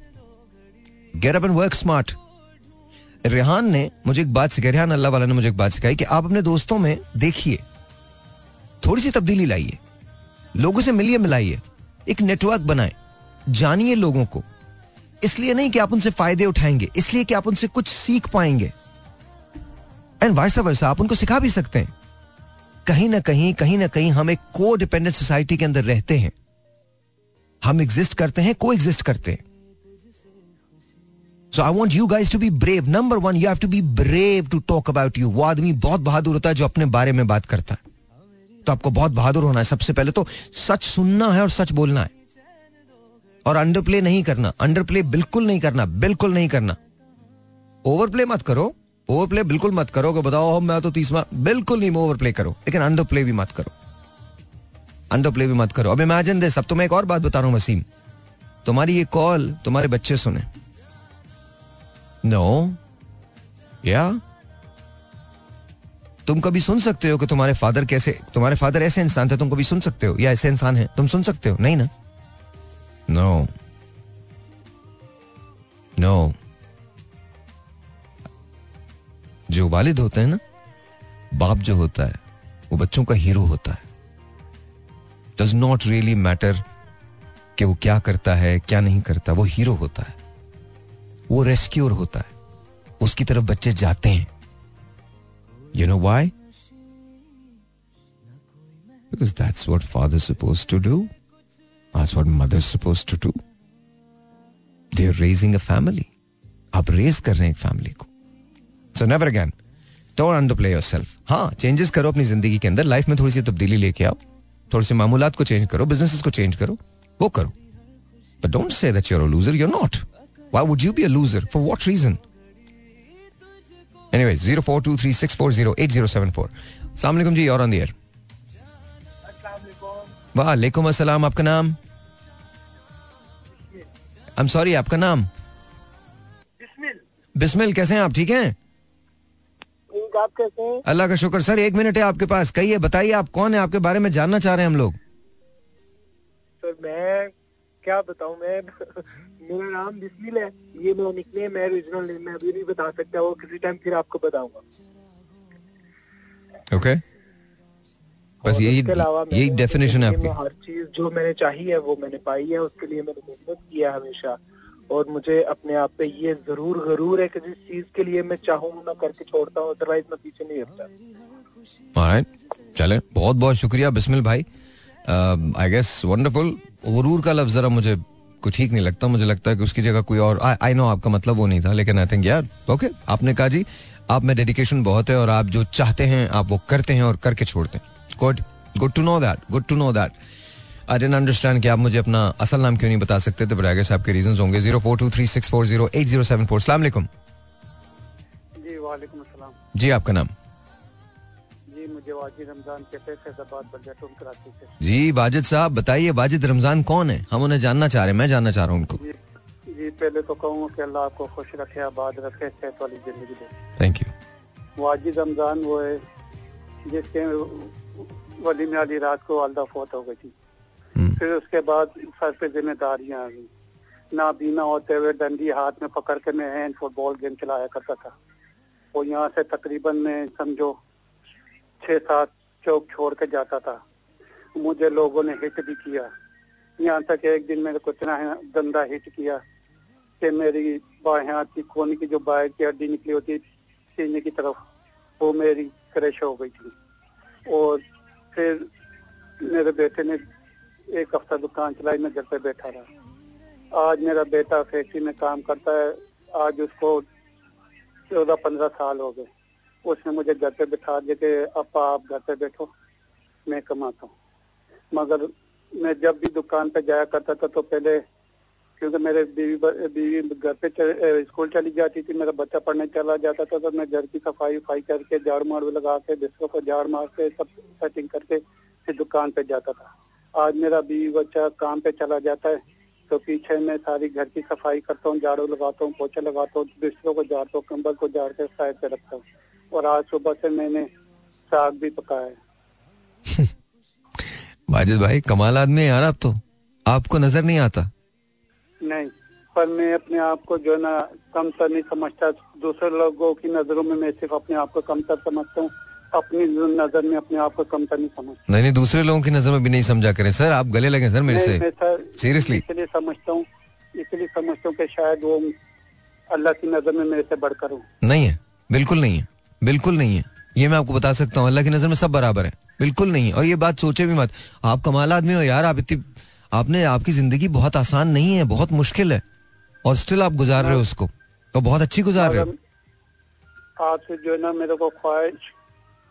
Get up and work smart Rehan ने मुझे एक बात सिखाई। रेहान, अल्लाह वाला ने मुझे एक बात सिखाई कि आप अपने दोस्तों में देखिए। थोड़ी सी तब्दीली लाइए। लोगों से मिलिए मिलाइए। एक नेटवर्क बनाए। जानिए लोगों को। इसलिए नहीं कि आप उनसे फ़ायदे उठाएँगे, इसलिए कि आप उनसे कुछ सीख पाएँगे। एंड वाइसा वैसा आप उनको सिखा भी सकते हैं। कहीं ना कहीं कहीं ना कहीं हम एक को डिपेंडेंट सोसाइटी के अंदर रहते हैं। हम एग्जिस्ट करते हैं को एग्जिस्ट करते हैं। So I want you guys to be brave number one you have to be brave to talk about you वो आदमी बहुत बहादुर होता है जो अपने बारे में बात करता है। तो आपको बहुत बहादुर होना है सबसे पहले तो सच सुनना है और सच बोलना है। और अंडर प्ले नहीं करना। अंडर प्ले बिल्कुल नहीं करना, बिल्कुल नहीं करना। ओवर प्ले मत करो। ओवर प्ले बिल्कुल मत करो कि बताओ मैं तो तीसवा बिल्कुल नहीं ओवर प्ले करो। लेकिन अंडर प्ले भी मत करो। अंडर प्ले भी मत करो। अब इमेजिन दे सब तो मैं एक और बात बता रहा हूँ, वसीम। तुम्हारी ये कॉल तुम्हारे बच्चे सुने। नो या तुम कभी सुन सकते हो कि तुम्हारे फादर कैसे, तुम्हारे फादर ऐसे इंसान थे, तुम कभी सुन सकते हो? या ऐसे इंसान है? तुम सुन सकते हो? नहीं ना? नो नो जो वालिद होते हैं ना, बाप जो होता है, वो बच्चों का हीरो होता है। डज नॉट रियली मैटर कि वो क्या करता है, क्या नहीं करता, वो हीरो होता है। वो रेस्क्यूर होता है। उसकी तरफ़ बच्चे जाते हैं। You know why because that's what father suppose to do That's what mother's supposed to do. They're raising a family. आप रेज कर रहे हैं एक फैमिली को. So never again don't underplay yourself हाँ चेंजेस करो अपनी ज़िंदगी के अंदर. लाइफ में थोड़ी सी तब्दीली लेके आओ. थोड़े से मामूलात को चेंज करो. बिजनेसेस को चेंज करो. वो करो. But don't say that you're loser you're not why would you be a loser for what reason anyway 0423640807 अस्सलाम वालेकुम जी और ऑन द एयर वालेकुम अस्सलाम आपका नाम आई एम सॉरी आपका नाम? बिस्मिल। कैसे हैं आप? ठीक हैं? आप कैसे हैं? अल्लाह का शुक्र सर एक मिनट है आपके पास। कहिए बताइए आप कौन है? आपके बारे में जानना चाह रहे हैं हम लोग। सर मैं क्या बताऊँ मैं मेरा नाम बिस्मिल है। ये मेरा निकनेम है ओरिजिनल नेम मैं अभी नहीं बता सकता वो किसी टाइम फिर आपको बताऊँगा। Okay okay. बस यही यही डेफिनेशन है आपकी। हर चीज़ जो मैंने चाहिए है वो मैंने पाई है उसके लिए मैंने मेहनत किया हमेशा। और मुझे अपने आप पे ये ज़रूर ज़रूर है कि जिस चीज़ के लिए मैं चाहूँ ना करके छोड़ता हूँ अदरवाइज़ मैं पीछे नहीं हटता। चले। बहुत बहुत शुक्रिया बिस्मिल भाई। आई गेस वंडरफुल गुरूर का लफ्ज जरा मुझे कुछ ठीक नहीं लगता। मुझे लगता है कि उसकी जगह कोई और आई नो आपका मतलब वो नहीं था लेकिन आई थिंक यार ओके आपने कहा जी आप में डेडिकेशन बहुत है और आप जो चाहते हैं आप वो करते हैं और करके छोड़ते हैं। Good good to know that good to know that I didn't understand कि आप मुझे अपना असल नाम क्यों नहीं बता सकते थे बट आई गेस आपके रीजंस होंगे। Zero four two three six four zero eight zero seven four सलाम जी वालेकुम अस्सलाम। जी आपका नाम? जी मुझे वाजिद रमज़ान कहते हैं फैजाबाद बलजाटून कराची से। जी वाजिद साहब बताइए वाजिद रमज़ान कौन है? हम उन्हें जानना चाह रहे हैं मैं जानना चाह रहा हूँ उनको। जी, जी पहले तो कहूँगा कि अल्लाह आपको खुश रखे आबाद रखे सेहत वाली ज़िंदगी दे। थैंक यू वाजिद रमज़ान वो है जिसके वली में आधी रात को वालदा फोत हो गई थी। हम्म। फिर उसके बाद सर पे जिम्मेदारियाँ आ गई। ना बीना होते हुए डंडी हाथ में पकड़ के मैं हैंड फुटबॉल गेम चलाया करता था। और यहाँ से तकरीबन मैं समझो छह सात चौक छोड़ के जाता था। मुझे लोगों ने हिट भी किया। यहाँ तक एक दिन मेरे को इतना गंदा हिट किया कि मेरी बाएँ हाथ की कोने की जो बाहर की हड्डी निकली होती सीने की तरफ़ वो मेरी क्रैश हो गई थी। और फिर मेरे बेटे ने एक हफ़्ता दुकान चलाई, मैं घर पे बैठा रहा। आज मेरा बेटा फैक्ट्री में काम करता है, आज उसको चौदह पंद्रह साल हो गए। उसने मुझे घर पे बैठा दिया कि अब आप घर पे बैठो, मैं कमाता हूँ। मगर मैं जब भी दुकान पे जाया करता था तो पहले क्योंकि मेरे बीवी बीवी घर पे स्कूल चली जाती थी, मेरा बच्चा पढ़ने चला जाता था तो मैं घर की सफ़ाई उफाई करके, झाड़ू मारू लगा के, बिस्तरों को झाड़ मार के सब सेटिंग करके फिर दुकान पे जाता था। आज मेरा बीवी बच्चा काम पे चला जाता है तो पीछे मैं सारी घर की सफ़ाई करता हूँ, झाड़ू लगाता हूँ, पोछा लगाता हूँ, बिस्तरों को झाड़ता हूँ, कंबल को झाड़ के साइड पे रखता हूँ। और आज सुबह से मैंने साग भी पकाया है। वाजिद भाई, कमाल आदमी है यार आप तो। आपको नज़र नहीं आता। नहीं पर मैं अपने आप को जो है ना कमतर नहीं समझता। दूसरे लोगों की नज़रों में मैं सिर्फ़ अपने आप को कम कमतर समझता हूँ। अपनी नज़र में अपने आप को कम कमतर नहीं समझता। नहीं नहीं दूसरे लोगों की नज़र में भी नहीं समझा करें। सर आप गले लगे सर मेरे से। सीरियसली इसलिए समझता हूँ इसलिए समझता हूँ कि शायद वो अल्लाह की नज़र में मेरे से बढ़कर हूँ। नहीं है बिल्कुल नहीं है बिल्कुल नहीं है। ये मैं आपको बता सकता हूँ अल्लाह की नज़र में सब बराबर है बिल्कुल नहीं है। और ये बात सोचे भी मत आप कमाल आदमी हो यार आप इतनी आपने आपकी ज़िंदगी बहुत आसान नहीं है बहुत मुश्किल है और स्टिल आप गुजार रहे हो उसको तो बहुत अच्छी गुजार रहे हो। आपसे जो है ना मेरे को ख्वाहिश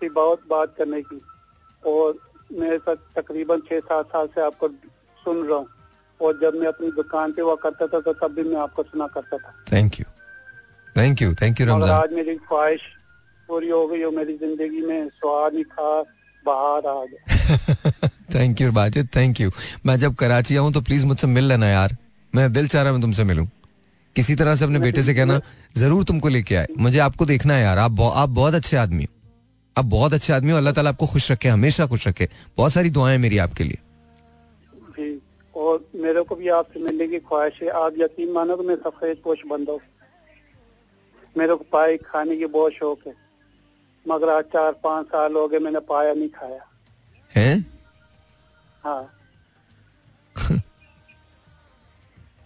थी बहुत बात करने की और मेरे साथ तकरीबन छह सात साल से आपको सुन रहा हूँ और जब मैं अपनी दुकान पे हुआ करता था तो तब भी मैं आपको सुना करता था। Thank you thank you thank you Ramzan आज मेरी ख्वाहिश पूरी हो गई हो मेरी ज़िंदगी में स्वाद ही बाहर आ गया। Thank you Wajid thank you मैं जब कराची आऊँ तो प्लीज़ मुझसे मिल लेना यार। मैं दिल चाह रहा मैं तुमसे मिलूं। किसी तरह से अपने बेटे से कहना ज़रूर तुमको लेके आए। मुझे आपको देखना है यार। आप आप बहुत अच्छे आदमी हो। आप बहुत अच्छे आदमी हो। अल्लाह ताला आपको खुश रखे हमेशा खुश रखे। बहुत सारी दुआएँ मेरी आपके लिए। और मेरे को भी आपसे मिलने की ख्वाहिश है। आप यकीन मानो तो मैं सफ़ेद पोश बंद हूँ। मेरे को पाए खाने की बहुत शौक है। मगर आज चार पाँच साल हो गए मैंने पाया नहीं खाया। है? हाँ।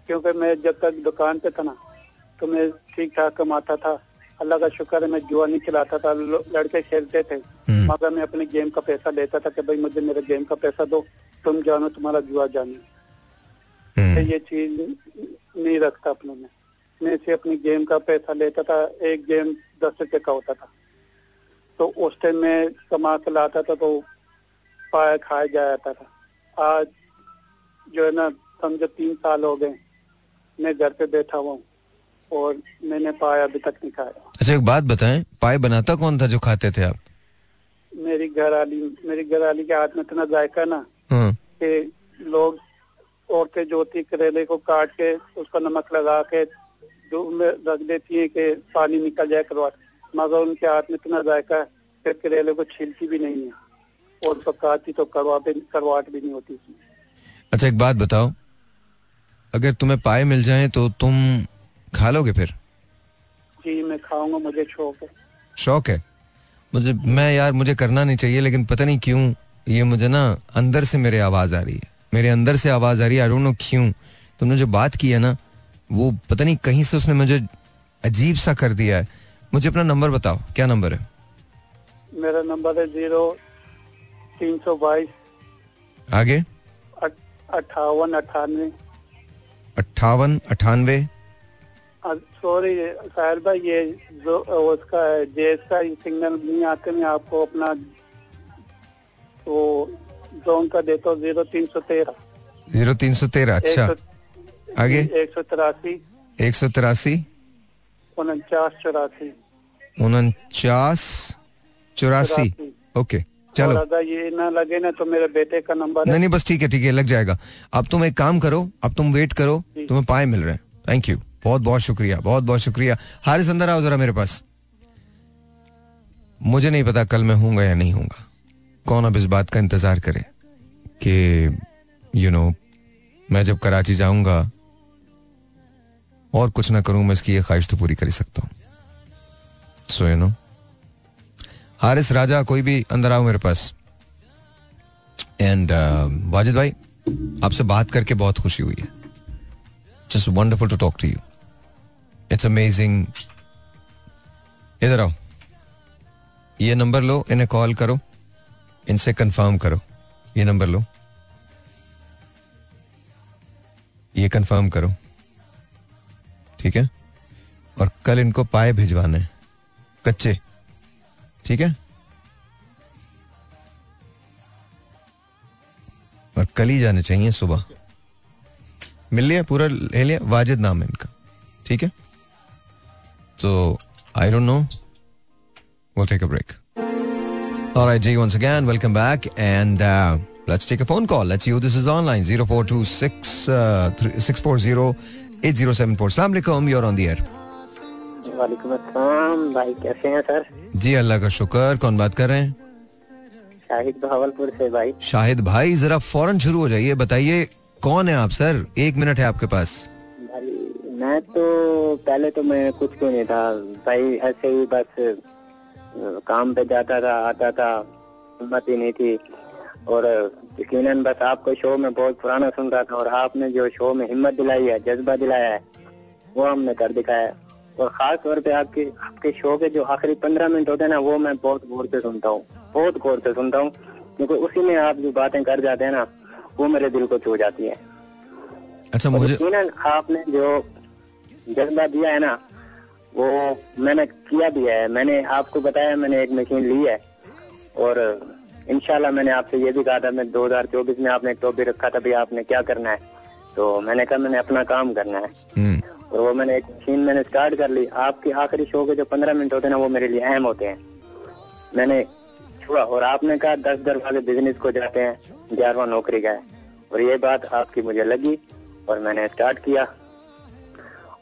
क्योंकि मैं जब तक दुकान पे था ना तो मैं ठीक ठाक कमाता था। अल्लाह का शुक्र है मैं जुआ नहीं खिलाता था। लड़के खेलते थे। हम्म। मगर मैं अपने गेम का पैसा लेता था कि भाई मुझे मेरे गेम का पैसा दो तुम जानो तुम्हारा जुआ जानो। हम्म। तो ये चीज़ नहीं रखता अपने में। मैं से अपनी गेम का पैसा लेता था एक गेम दस रुपए का होता था। तो उस टाइम में कमा के लाता था तो पाया खाया जाता था। आज जो है ना समझो तीन साल हो गए मैं घर पे बैठा हुआ हूँ और मैंने पाया अभी तक नहीं खाया। अच्छा एक बात बताएँ पाए बनाता कौन था जो खाते थे आप? मेरी घर वाली मेरी घर वाली के हाथ में इतना जायका ना हाँ। कि लोग औरतें जो होती करेले को काट के उसका नमक लगा के में रख देती है कि पानी निकल जाए करवा मगर उनके हाथ में इतना जायका है करेले को छिलती भी नहीं है। और पकाती तो करवा भी करवाट भी नहीं होती उसमें अच्छा एक बात बताओ। अगर तुम्हें पाए मिल जाए तो तुम खा लोगे फिर? जी मैं खाऊँगा मुझे शौक है। शौक है? मुझे मैं यार मुझे करना नहीं चाहिए लेकिन पता नहीं क्यों ये मुझे ना अंदर से मेरे आवाज़ आ रही है। मेरे अंदर से आवाज़ आ रही है आई डोंट नो क्यों। तुमने जो बात की है ना वो पता नहीं कहीं से उसने मुझे अजीब सा कर दिया है। मुझे अपना नंबर बताओ क्या नंबर है? मेरा नंबर है ज़ीरो तीन सौ बाईस। आगे? अट्ठावन अठानवे। अट्ठावन अठानवे। सॉरी साहिर भाई ये जो उसका जेस का सिग्नल नहीं आते मैं आपको अपना वो जोन का देता हूँ ज़ीरो तीन सौ तेरह। ज़ीरो तीन सौ तेरह अच्छा। आगे? एक सौ तिरासी। एक सौ तिरासी। उनचास चौरासी। उनचास चौरासी। ओके। चलो। अगर ये ना लगे ना तो मेरे बेटे का नंबर नहीं नहीं बस ठीक है ठीक है लग जाएगा। अब तुम एक काम करो अब तुम वेट करो तुम्हें पाए मिल रहे हैं। थैंक यू बहुत बहुत शुक्रिया बहुत बहुत शुक्रिया। हारिस अंदर आओ जरा मेरे पास। मुझे नहीं पता कल मैं हूँगा या नहीं हूँगा कौन अब इस बात का इंतज़ार करे कि यू नो मैं जब कराची जाऊँगा और कुछ ना करूँ मैं इसकी ये ख्वाहिश तो पूरी कर ही सकता हूँ। So you know Haris Raja कोई भी अंदर आओ मेरे पास। एंड uh, वाजिद भाई आपसे बात करके बहुत खुशी हुई है। Just wonderful to talk to you it's amazing इधर आओ। ये नंबर लो इन्हें कॉल करो। इनसे कंफर्म करो। ये नंबर लो। ये कंफर्म करो। ठीक है? और कल इनको पाए भिजवाने। कच्चे। ठीक है और कल ही जाने चाहिए सुबह मिल लिया पूरा ले लिया वाजिद नाम है इनका ठीक है तो I don't know we'll take a break all right G once again welcome back and uh, let's take a phone call let's see who this is online 0426 uh, 640 8074 Assalamu alaikum you're on the air वालेकुम अस्सलाम। भाई कैसे हैं sir? जी अल्लाह का शुक्र। कौन बात कर रहे हैं? शाहिद भावलपुर से भाई। शाहिद भाई जरा फ़ौरन शुरू हो जाइए। बताइए कौन है आप सर? एक मिनट है आपके पास। भाई मैं तो पहले तो मैं कुछ क्यों नहीं था। भाई ऐसे ही बस काम पे जाता था आता था। हिम्मत ही नहीं थी। और यकीन बस आपको शो में बहुत पुराना सुन रहा था और आपने जो शो में हिम्मत दिलाई है जज्बा दिलाया है वो हमने कर दिखाया और खास तौर पे आपके आपके शो के जो आखिरी पंद्रह मिनट होते हैं ना वो मैं बहुत गौर से सुनता हूँ। बहुत गौर से सुनता हूँ। क्योंकि उसी में आप जो बातें कर जाते हैं ना वो मेरे दिल को छू जाती है। अच्छा मुझे आपने जो जज्बा दिया है ना वो मैंने किया भी है। मैंने आपको बताया मैंने एक मशीन ली है। और इनशाला मैंने आपसे ये भी कहा था मैं 2024 में आपने एक टॉपिक रखा था भी आपने क्या करना है? तो मैंने कहा मैंने अपना काम करना है। हम्म, और वो मैंने एक मशीन मैंने स्टार्ट कर ली। आपके आखिरी शो के जो पंद्रह मिनट होते हैं ना वो मेरे लिए अहम होते हैं। मैंने छुआ और आपने कहा दस दरवाजे बिज़नेस को जाते हैं ग्यारहवा नौकरी का है। और ये बात आपकी मुझे लगी और मैंने स्टार्ट किया।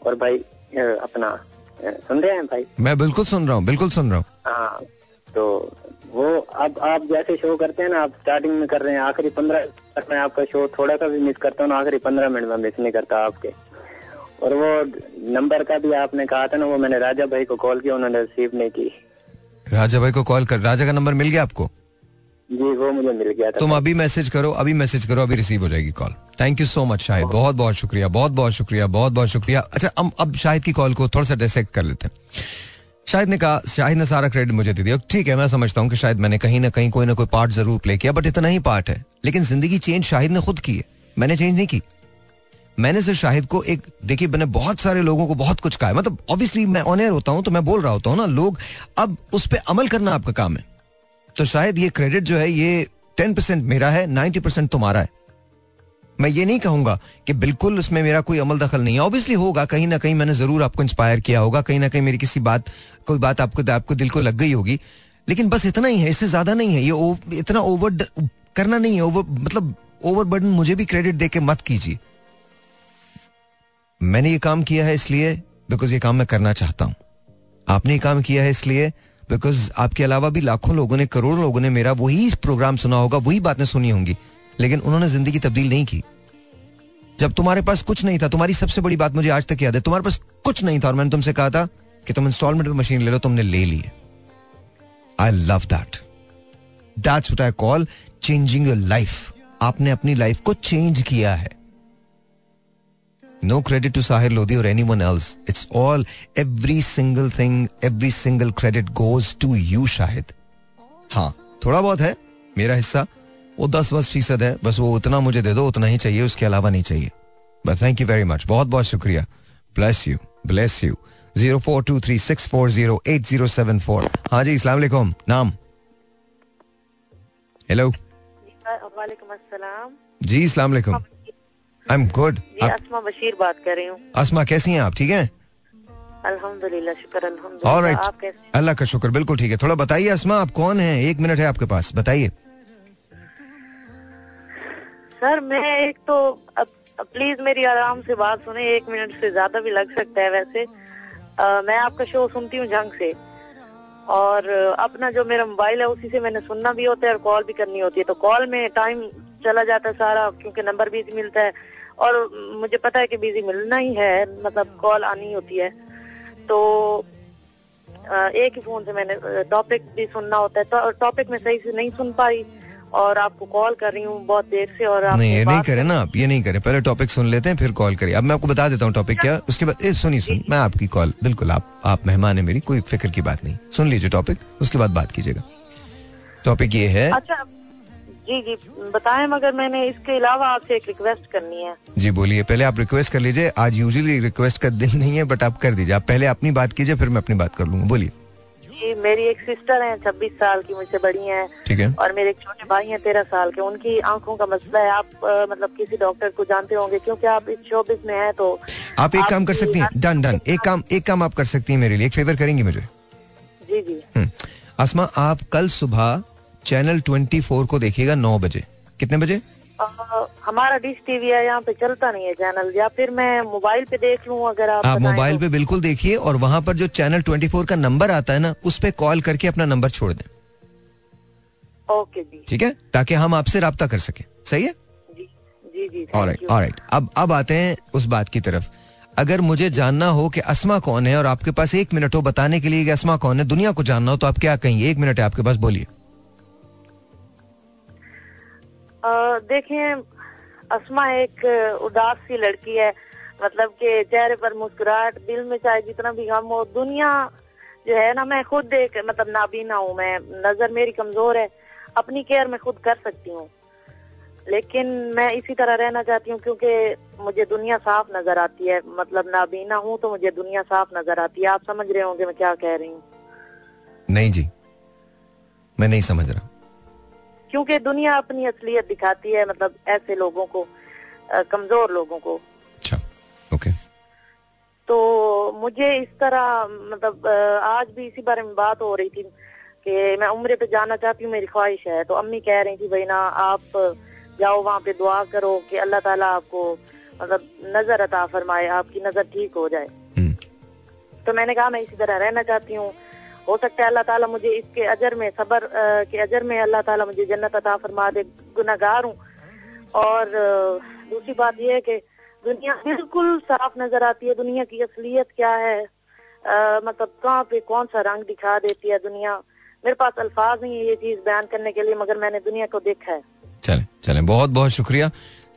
और भाई अपना सुन रहे हैं भाई? मैं बिल्कुल सुन रहा हूँ बिल्कुल सुन रहा हूँ। हाँ तो वो अब आप जैसे शो करते हैं ना आप स्टार्टिंग में कर रहे हैं आखिरी पंद्रह तक मैं आपका शो थोड़ा सा भी मिस करता हूँ ना आखिरी पंद्रह मिनट में मिस नहीं करता आपके। और वो नंबर का भी आपने कहा था ना वो मैंने राजा भाई को कॉल किया उन्होंने रिसीव नहीं की। राजा भाई को कॉल कर राजा का नंबर मिल गया आपको? जी वो मुझे मिल गया था। तुम अभी मैसेज करो अभी मैसेज करो अभी रिसीव हो जाएगी call thank you so much Shahid. बहुत बहुत शुक्रिया बहुत बहुत शुक्रिया बहुत बहुत शुक्रिया। अच्छा हम अब शाहिद की कॉल को थोड़ा सा डिसेक्ट कर लेते हैं। शाहिद ने कहा शाहिद ने सारा क्रेडिट मुझे दे दिया। ठीक है, मैं समझता हूँ कि शायद मैंने कहीं ना कहीं कोई ना कोई पार्ट ज़रूर प्ले किया बट इतना ही पार्ट है। लेकिन ज़िंदगी चेंज शाहिद ने खुद की है। मैंने चेंज नहीं की। मैंने सिर्फ़ शाहिद को एक, देखिए, मैंने बहुत सारे लोगों को बहुत कुछ कहा है। मतलब ऑब्वियसली मैं ऑनियर होता हूँ तो मैं बोल रहा होता हूँ ना, लोग, अब उस पर अमल करना आपका काम है। तो शायद ये क्रेडिट जो है, ये टेन परसेंट मेरा है नाइन्टी परसेंट तुम्हारा है। मैं ये नहीं कहूँगा कि बिल्कुल उसमें मेरा कोई अमल दखल नहीं है। ऑब्वियसली होगा कहीं ना कहीं मैंने ज़रूर आपको इंस्पायर किया होगा कहीं ना कहीं मेरी किसी बात कोई बात आपको आपको दिल को लग गई होगी। लेकिन बस इतना ही है इससे ज़्यादा नहीं है। ये ओ, इतना ओवर करना नहीं है ओवर मतलब ओवर बर्डन मुझे भी क्रेडिट दे के मत कीजिए। मैंने ये काम किया है इसलिए बिकॉज़ ये काम मैं करना चाहता हूँ। आपने ये काम किया है इसलिए बिकॉज़ आपके अलावा भी लाखों लोगों ने करोड़ों लोगों ने मेरा वही प्रोग्राम सुना होगा वही बातें सुनी होंगी। लेकिन उन्होंने ज़िंदगी तब्दील नहीं की। जब तुम्हारे पास कुछ नहीं था, तुम्हारी सबसे बड़ी बात मुझे आज तक याद है, तुम्हारे पास कुछ नहीं था और मैंने तुमसे कहा था कि तुम इंस्टॉलमेंट में मशीन ले लो, तुमने ले ली I love that that's what I call changing your life आपने अपनी लाइफ को चेंज किया है। No credit to Sahir Lodhi और anyone else it's all every single thing every single credit goes to you Shahid हाँ थोड़ा बहुत है, मेरा हिस्सा। वो दस बस फ़ीसद है बस वो उतना मुझे दे दो उतना ही चाहिए उसके अलावा नहीं चाहिए। बस थैंक यू वेरी मच बहुत बहुत शुक्रिया। Bless you bless you zero four two three six four zero eight zero seven four हाँ जी इस्लाम वालेकुम। नाम? हेलो जी इस्लाम वालेकुम। I am good Asma Bashir बात कर रही हूँ। असमा कैसी हैं आप? ठीक हैं? अल्हम्दुलिल्लाह शुक्र अल्हम्दुलिल्लाह। Right. आप कैसे अल्लाह का शुक्र बिल्कुल ठीक है। थोड़ा बताइए असमा आप कौन हैं? एक मिनट है आपके पास बताइए। सर मैं एक तो प्लीज़ मेरी आराम से बात सुने एक मिनट से ज़्यादा भी लग सकता है वैसे। अ, मैं आपका शो सुनती हूँ जंग से। और अपना जो मेरा मोबाइल है उसी से मैंने सुनना भी होता है और कॉल भी करनी होती है। तो कॉल में टाइम चला जाता है सारा क्योंकि नंबर बिज़ी मिलता है। और मुझे पता है कि बिज़ी मिलना ही है मतलब कॉल आनी होती है। तो एक ही फ़ोन से मैंने टॉपिक भी सुनना होता है। तो टॉपिक में सही से नहीं सुन पाई और आपको कॉल कर रही हूँ बहुत देर से और आपने नहीं ये नहीं करें ना आप ये नहीं करें। पहले टॉपिक सुन लेते हैं फिर कॉल करिए। अब मैं आपको बता देता हूँ टॉपिक क्या उसके बाद ए, सुनी सुन मैं आपकी कॉल बिल्कुल आप आप मेहमान है मेरी कोई फ़िक्र की बात नहीं। सुन लीजिए टॉपिक उसके बाद बात कीजिएगा। टॉपिक ये है अच्छा जी जी बताएँ मगर मैंने इसके अलावा आपसे एक रिक्वेस्ट करनी है। जी बोलिए पहले आप रिक्वेस्ट कर लीजिए। आज यूजुअली रिक्वेस्ट का दिन नहीं है बट आप कर दीजिए। आप पहले अपनी बात कीजिए फिर मैं अपनी बात कर लूँगा। बोलिए। जी मेरी एक सिस्टर है छब्बीस साल की मुझसे बड़ी है। ठीक है। और मेरे एक छोटे भाई हैं तेरह साल के। उनकी आँखों का मसला है। आप अ, मतलब किसी डॉक्टर को जानते होंगे क्योंकि आप इस शोबिस में हैं तो आप एक काम कर सकती हैं। Done done. एक काम एक काम आप कर सकती हैं मेरे लिए। एक फेवर करेंगी मुझे? जी जी। हम्म। आसमा आप कल सुबह चैनल 24 को देखिएगा नौ बजे। कितने बजे? हमारा डिश टीवी है यहाँ पे चलता नहीं है चैनल। या फिर मैं मोबाइल पे देख लूँ अगर आप आप मोबाइल तो। पे बिल्कुल देखिए और वहाँ पर जो चैनल 24 का नंबर आता है ना उस पे कॉल करके अपना नंबर छोड़ दें। ओके जी। ठीक है? ताकि हम आपसे रब्ता कर सके। सही है? जी जी जी ऑलराइट ऑलराइट अब अब आते हैं उस बात की तरफ़। अगर मुझे जानना हो कि असमा कौन है और आपके पास एक मिनट हो बताने के लिए कि असमा कौन है दुनिया को जानना हो तो आप क्या कहेंगे? एक मिनट है आपके पास बोलिए। देखें, असमा एक उदास सी लड़की है। मतलब कि चेहरे पर मुस्कुराहट, दिल में चाहे जितना भी गम हो, दुनिया जो है ना, मैं खुद एक मतलब नाबीना हूँ, मैं, नज़र मेरी कमज़ोर है। अपनी केयर मैं खुद कर सकती हूँ। लेकिन मैं इसी तरह रहना चाहती हूँ क्योंकि मुझे दुनिया साफ़ नज़र आती है। मतलब नाबीना हूँ तो मुझे दुनिया साफ़ नज़र आती है। आप समझ रहे होंगे मैं क्या कह रही हूँ। नहीं जी, मैं नहीं समझ रहा। क्योंकि दुनिया अपनी असलियत दिखाती है मतलब ऐसे लोगों को कमज़ोर लोगों को। अच्छा ओके तो मुझे इस तरह मतलब आज भी इसी बारे में बात हो रही थी कि मैं उम्र पे जाना चाहती हूँ मेरी ख्वाहिश है। तो अम्मी कह रही थी भाई ना आप जाओ वहाँ पे दुआ करो कि अल्लाह ताला आपको मतलब नज़र अता फरमाए आपकी नज़र ठीक हो जाए। हम्म, तो मैंने कहा मैं इसी तरह रहना चाहती हूँ हो सकता है अल्लाह ताला मुझे इसके अजर में सबर के अजर में अल्लाह ताला मुझे जन्नत अता फरमा दे गुनाहगार हूँ। और दूसरी बात यह है कि दुनिया बिल्कुल साफ़ नज़र आती है दुनिया की असलियत क्या है? अ, मतलब कहाँ पे कौन सा रंग दिखा देती है दुनिया? मेरे पास अल्फाज नहीं है ये चीज़ बयान करने के लिए मगर मैंने दुनिया को देखा है। चले चले बहुत बहुत शुक्रिया।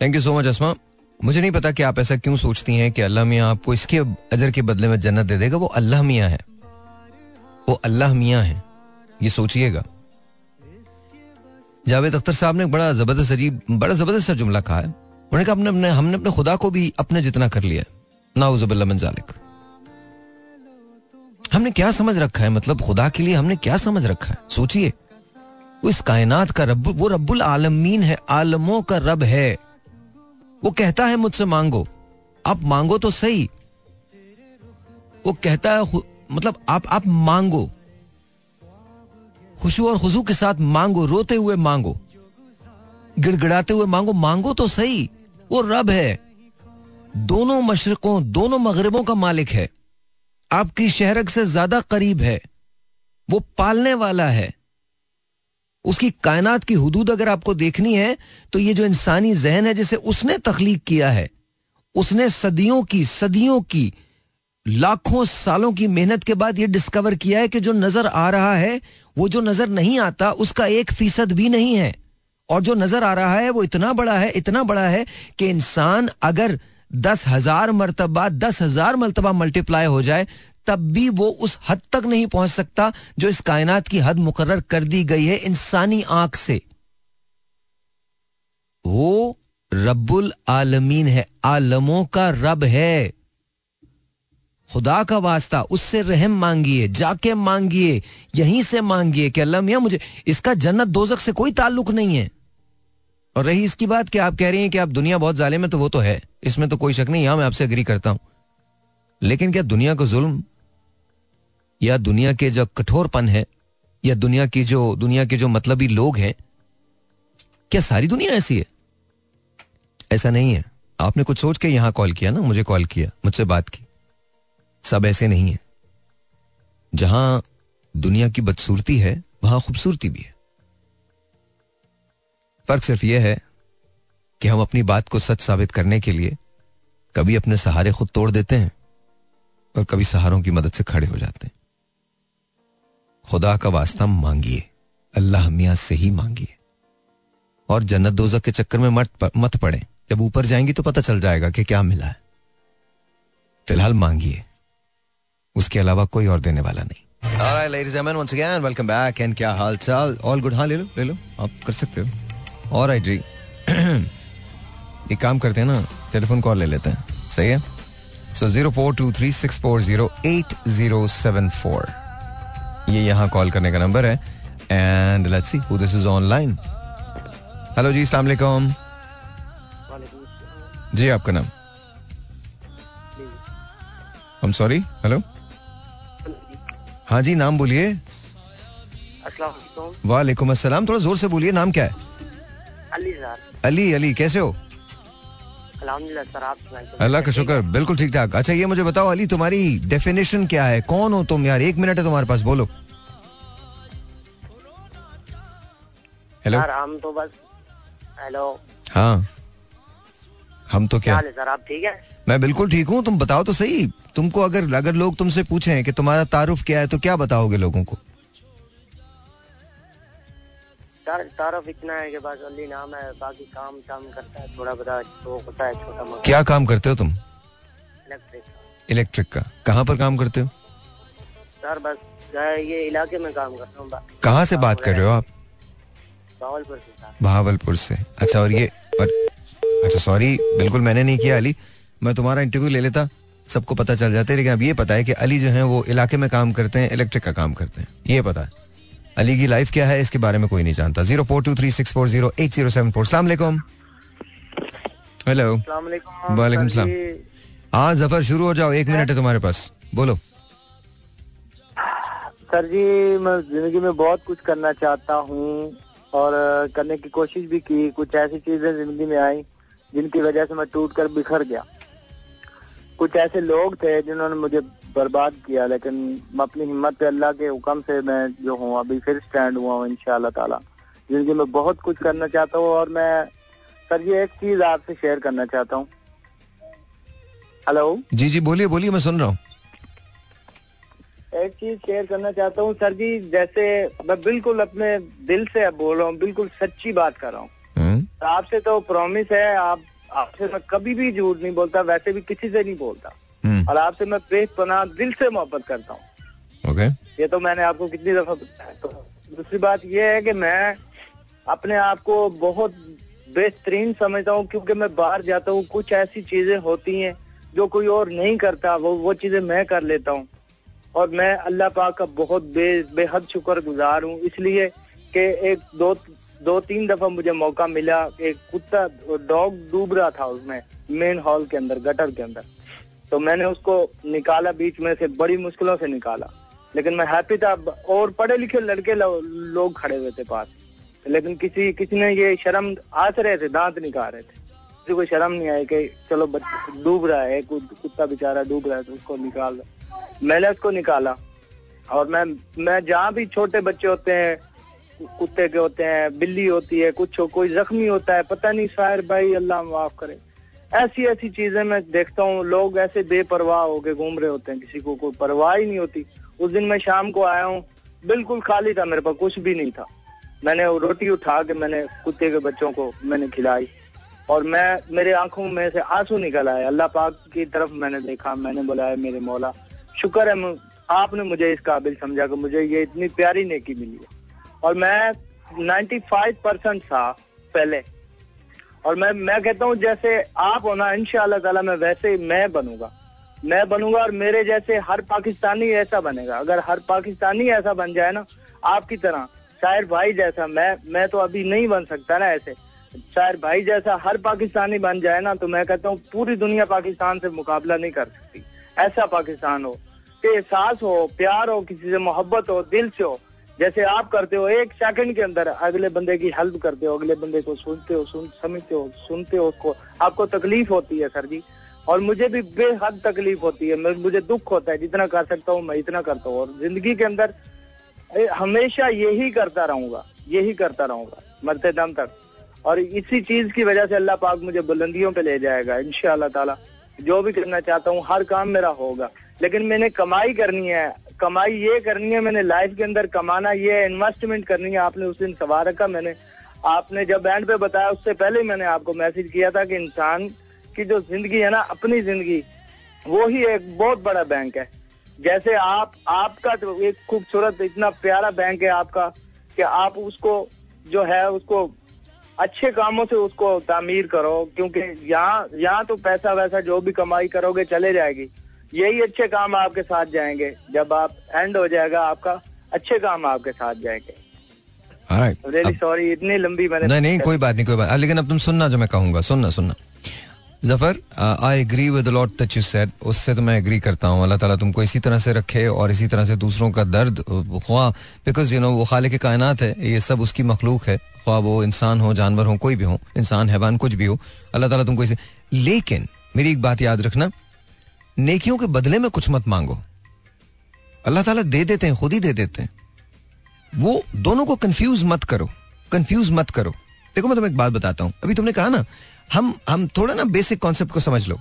Thank you so much Asma मुझे नहीं पता कि आप ऐसा क्यों सोचती हैं कि अल्लाह मियाँ आपको इसके अजर के बदले में जन्नत दे देगा वो अल्लाह मियाँ है। वो अल्लाह मियाँ है। ये सोचिएगा। जावेद अख्तर साहब ने बड़ा ज़बरदस्त अजीब, बड़ा ज़बरदस्त सा जुमला कहा है। उन्होंने कहा हमने अपने हमने अपने खुदा को भी अपने जितना कर लिया नाउजुबिल्ला मिन जालिक। हमने क्या समझ रखा है? मतलब खुदा के लिए हमने क्या समझ रखा है? सोचिए। वो इस कायनात का रब, वो रब्बुल आलमीन है, आलमों का रब है। वो कहता है मुझसे, मांगो। आप मांगो तो सही। वो कहता है मतलब आप आप मांगो। खुशू और खुशू के साथ मांगो, रोते हुए मांगो, गिड़गिड़ाते हुए मांगो मांगो तो सही, वो रब है। दोनों मशरकों, दोनों मगरबों का मालिक है। आपकी शहरक से ज़्यादा करीब है। वो पालने वाला है। उसकी कायनात की हदूद अगर आपको देखनी है तो ये जो इंसानी जहन है जिसे उसने तख्लीक किया है, उसने सदियों की सदियों की लाखों सालों की मेहनत के बाद ये डिस्कवर किया है कि जो नज़र आ रहा है, वो जो नज़र नहीं आता, उसका एक फ़ीसद भी नहीं है। और जो नज़र आ रहा है, वो इतना बड़ा है, इतना बड़ा है कि इंसान अगर दस हज़ार मरतबा, दस हज़ार मरतबा मल्टीप्लाई हो जाए, तब भी वो उस हद तक नहीं पहुँच सकता जो इस कायनात की हद मुकर्र कर दी गई है इंसानी आँख से। वो रब्बुल आलमीन है, आलमों का रब है। खुदा का वास्ता उससे रहम मांगिए, जाके मांगिए, यहीं से मांगिए कि अल्लाह मियाँ, मुझे इसका जन्नत दोजक से कोई ताल्लुक नहीं है। और रही इसकी बात कि आप कह रही हैं कि आप दुनिया बहुत जालिम है तो वो तो है। इसमें तो कोई शक नहीं, यहाँ मैं आपसे अग्री करता हूँ। लेकिन क्या दुनिया को जुल्म, या दुनिया के जो कठोरपन है, या दुनिया की जो, दुनिया के जो मतलबी लोग हैं, क्या सारी दुनिया ऐसी है? ऐसा नहीं है। आपने कुछ सोच के यहाँ कॉल किया ना, मुझे कॉल किया, मुझसे बात की। सब ऐसे नहीं है। जहाँ दुनिया की बदसूरती है, वहाँ खूबसूरती भी है। फ़र्क सिर्फ़ यह है कि हम अपनी बात को सच साबित करने के लिए कभी अपने सहारे खुद तोड़ देते हैं और कभी सहारों की मदद से खड़े हो जाते हैं। खुदा का वास्ता मांगिए, अल्लाह मियाँ से ही मांगिए। और जन्नत दोजक के चक्कर में मत मत पड़े। जब ऊपर जाएँगी तो पता चल जाएगा कि क्या मिला है। फ़िलहाल मांगिए। उसके अलावा कोई और देने वाला नहीं। Alright, ladies and gentlemen, once again, welcome back. And क्या हाल चाल ऑल गुड हाँ ले लो ले लो आप कर सकते हो। जी। एक काम करते हैं ना टेलीफोन कॉल ले लेते हैं। सही है? So zero four two three six four zero eight zero seven four ये यहाँ कॉल करने का नंबर है and let's see who this is online hello जी अस्सलाम वालेकुम। जी आपका नाम? सॉरी हेलो हाँ जी नाम बोलिए। वालेकुम अस्सलाम। थोड़ा ज़ोर से बोलिए नाम क्या है? अली सर। अली अली कैसे हो। अल्लाह का शुक्र बिल्कुल ठीक ठाक। अच्छा ये मुझे बताओ अली तुम्हारी डेफिनेशन क्या है? कौन हो तुम यार? एक मिनट है तुम्हारे पास बोलो। हेलो हम तो बस हेलो हाँ। हम तो क्या? सर? आप ठीक है? मैं बिल्कुल ठीक हूँ तुम बताओ तो सही। तुमको अगर अगर लोग तुमसे पूछें कि तुम्हारा तारुफ क्या है तो क्या बताओगे लोगों को? तारफ इतना है कि बस अली नाम है बाकी काम काम करता है थोड़ा बड़ा तो होता है छोटा मोटा। क्या काम करते हो तुम? इलेक्ट्रिक इलेक्ट्रिक का। कहाँ पर काम करते हो? सर बस ये इलाके में काम करता हूँ कहाँ से बात कर रहे हो आप? भावलपुर से भावलपुर से। अच्छा और ये और अच्छा सॉरी बिल्कुल मैंने नहीं किया अली। मैं तुम्हारा इंटरव्यू ले लेता सबको पता चल जाता है लेकिन अब ये पता है कि अली जो है वो इलाके में काम करते हैं इलेक्ट्रिक का काम करते हैं। ये पता है। अली की लाइफ क्या है इसके बारे में कोई नहीं जानता। Zero four two three six four zero eight zero seven four सलाम हेलो वालेकुम सलाम। हाँ ज़फ़र शुरू हो जाओ एक मिनट है तुम्हारे पास। बोलो। सर जी मैं ज़िंदगी में बहुत कुछ करना चाहता हूँ और करने की कोशिश भी की कुछ ऐसी चीज़ें ज़िंदगी में आई जिनकी वजह से मैं टूट कर बिखर गया। कुछ ऐसे लोग थे जिन्होंने मुझे बर्बाद किया लेकिन मैं अपनी हिम्मत पे अल्लाह के हुक्म से मैं जो हूँ अभी फिर स्टैंड हुआ हूँ इंशाल्लाह ताला। जिनकी मैं बहुत कुछ करना चाहता हूँ और मैं सर जी एक चीज़ आपसे शेयर करना चाहता हूँ। हेलो जी जी बोलिए बोलिए मैं सुन रहा हूँ। एक चीज़ शेयर करना चाहता हूँ सर जी जैसे मैं बिल्कुल अपने दिल से बोल रहा हूँ बिल्कुल सच्ची बात कर रहा हूँ। आपसे तो प्रॉमिस है आप आपसे मैं कभी भी झूठ नहीं बोलता वैसे भी किसी से नहीं बोलता। हम्म, और आपसे मैं बेपनाह दिल से मोहब्बत करता हूँ। ओके ये तो मैंने आपको कितनी दफ़ा बताया। तो दूसरी बात ये है कि मैं अपने आप को बहुत बेहतरीन समझता हूँ क्योंकि मैं बाहर जाता हूँ कुछ ऐसी चीज़ें होती हैं जो कोई और नहीं करता वो वो चीज़ें मैं कर लेता हूँ। और मैं अल्लाह पाक का बहुत बे बेहद शुक्र गुजार हूँ। इसलिए कि एक दो दो तीन दफ़ा मुझे मौका मिला एक कुत्ता डॉग डूब रहा था उसमें मेन हॉल के अंदर गटर के अंदर। तो मैंने उसको निकाला बीच में से बड़ी मुश्किलों से निकाला। लेकिन मैं हैप्पी था और पढ़े लिखे लड़के लो, लोग खड़े हुए थे पास। लेकिन किसी किसी ने ये शर्म आस रहे थे दांत निकाल रहे थे। किसी को शर्म नहीं आई कि चलो डूब रहा है कुत- कुत्ता बेचारा डूब रहा है तो उसको निकाल मैंने उसको निकाला और मैं मैं जहाँ भी छोटे बच्चे होते हैं कुत्ते के होते हैं, बिल्ली होती है, कुछ हो, कोई जख्मी होता है, पता नहीं, शायर भाई, अल्लाह माफ़ करे। ऐसी ऐसी चीज़ें मैं देखता हूँ, लोग ऐसे बेपरवाह होके घूम रहे होते हैं, किसी को कोई परवाह ही नहीं होती। उस दिन मैं शाम को आया हूँ, बिल्कुल खाली था मेरे पास, कुछ भी नहीं था। मैंने रोटी उठा के मैंने कुत्ते के बच्चों को मैंने खिलाई। और मैं, मेरे आँखों में से आँसू निकल आए। अल्लाह पाक की तरफ़ मैंने देखा, मैंने बुलाया, मेरे मौला। शुक्र है आपने मुझे इस काबिल समझा कि मुझे ये इतनी प्यारी नेकी मिली है। और मैं 95 परसेंट था पहले। और मैं मैं कहता हूँ, जैसे आप हो ना इंशाल्लाह ताला मैं वैसे ही मैं बनूँगा। मैं बनूँगा और मेरे जैसे हर पाकिस्तानी ऐसा बनेगा। अगर हर पाकिस्तानी ऐसा बन जाए ना, आपकी तरह शायर भाई जैसा, मैं मैं तो अभी नहीं बन सकता ना ऐसे। शायर भाई जैसा हर पाकिस्तानी बन जाए ना तो मैं कहता हूँ, पूरी दुनिया पाकिस्तान से मुकाबला नहीं कर सकती। ऐसा पाकिस्तान हो, कि एहसास हो, प्यार हो, किसी से मोहब्बत हो, दिल से हो जैसे आप करते हो, एक सेकंड के अंदर अगले बंदे की हेल्प करते हो, अगले बंदे को सुनते हो, सुन, समझते हो, सुनते हो उसको। आपको तकलीफ़ होती है, सर जी। और मुझे भी बेहद तकलीफ़ होती है। मुझे दुख होता है, जितना कर सकता हूँ, मैं इतना करता हूँ। और ज़िंदगी के अंदर हमेशा यही करता रहूँगा, यही करता रहूँगा, मरते दम तक। और इसी चीज़ की वजह से अल्लाह पाक मुझे बुलंदियों पे ले जाएगा इन ताला। जो भी करना चाहता हूँ, हर काम मेरा होगा। लेकिन मैंने कमाई करनी है। कमाई ये करनी है, मैंने लाइफ के अंदर कमाना, ये है इन्वेस्टमेंट करनी है। आपने उस दिन सवाल रखा, मैंने आपने जब एंड पे बताया, उससे पहले मैंने आपको मैसेज किया था कि इंसान की जो ज़िंदगी है ना, अपनी ज़िंदगी, वो ही एक बहुत बड़ा बैंक है। जैसे आप, आपका तो एक खूबसूरत, इतना प्यारा बैंक है आपका, कि आप उसको जो है, उसको अच्छे कामों से उसको तामीर करो, क्योंकि यहाँ यहाँ तो पैसा वैसा जो भी कमाई करोगे, चले जाएगी। यही अच्छे काम आपके साथ जाएँगे। जब आप एंड हो जाएगा आपका अच्छे काम आपके साथ जाएँगे। इतनी लंबी मैंने नहीं नहीं कोई बात नहीं कोई बात। लेकिन अब तुम सुनना जो मैं कहूँगा सुनना सुनना। Zafar I agree with lot that you said उससे तो मैं एग्री करता हूँ। अल्लाह ताला तुमको इसी तरह से रखे और इसी तरह से दूसरों का दर्द ख्वा। बिकॉज़ यू नो वो खाले के कायनात है ये सब उसकी मखलूक है। ख्वा वो इंसान हो जानवर हो कोई भी हो इंसान हैवान कुछ भी हो। अल्लाह ताला तुमको इसे लेकिन मेरी एक बात याद रखना। नेकियों के बदले में कुछ मत मांगो। अल्लाह ताला दे देते हैं, खुद ही दे देते हैं। वो दोनों को कंफ्यूज मत करो कंफ्यूज मत करो। देखो, मैं तुम्हें एक बात बताता हूँ। अभी तुमने कहा ना, हम हम थोड़ा ना बेसिक कॉन्सेप्ट को समझ लो।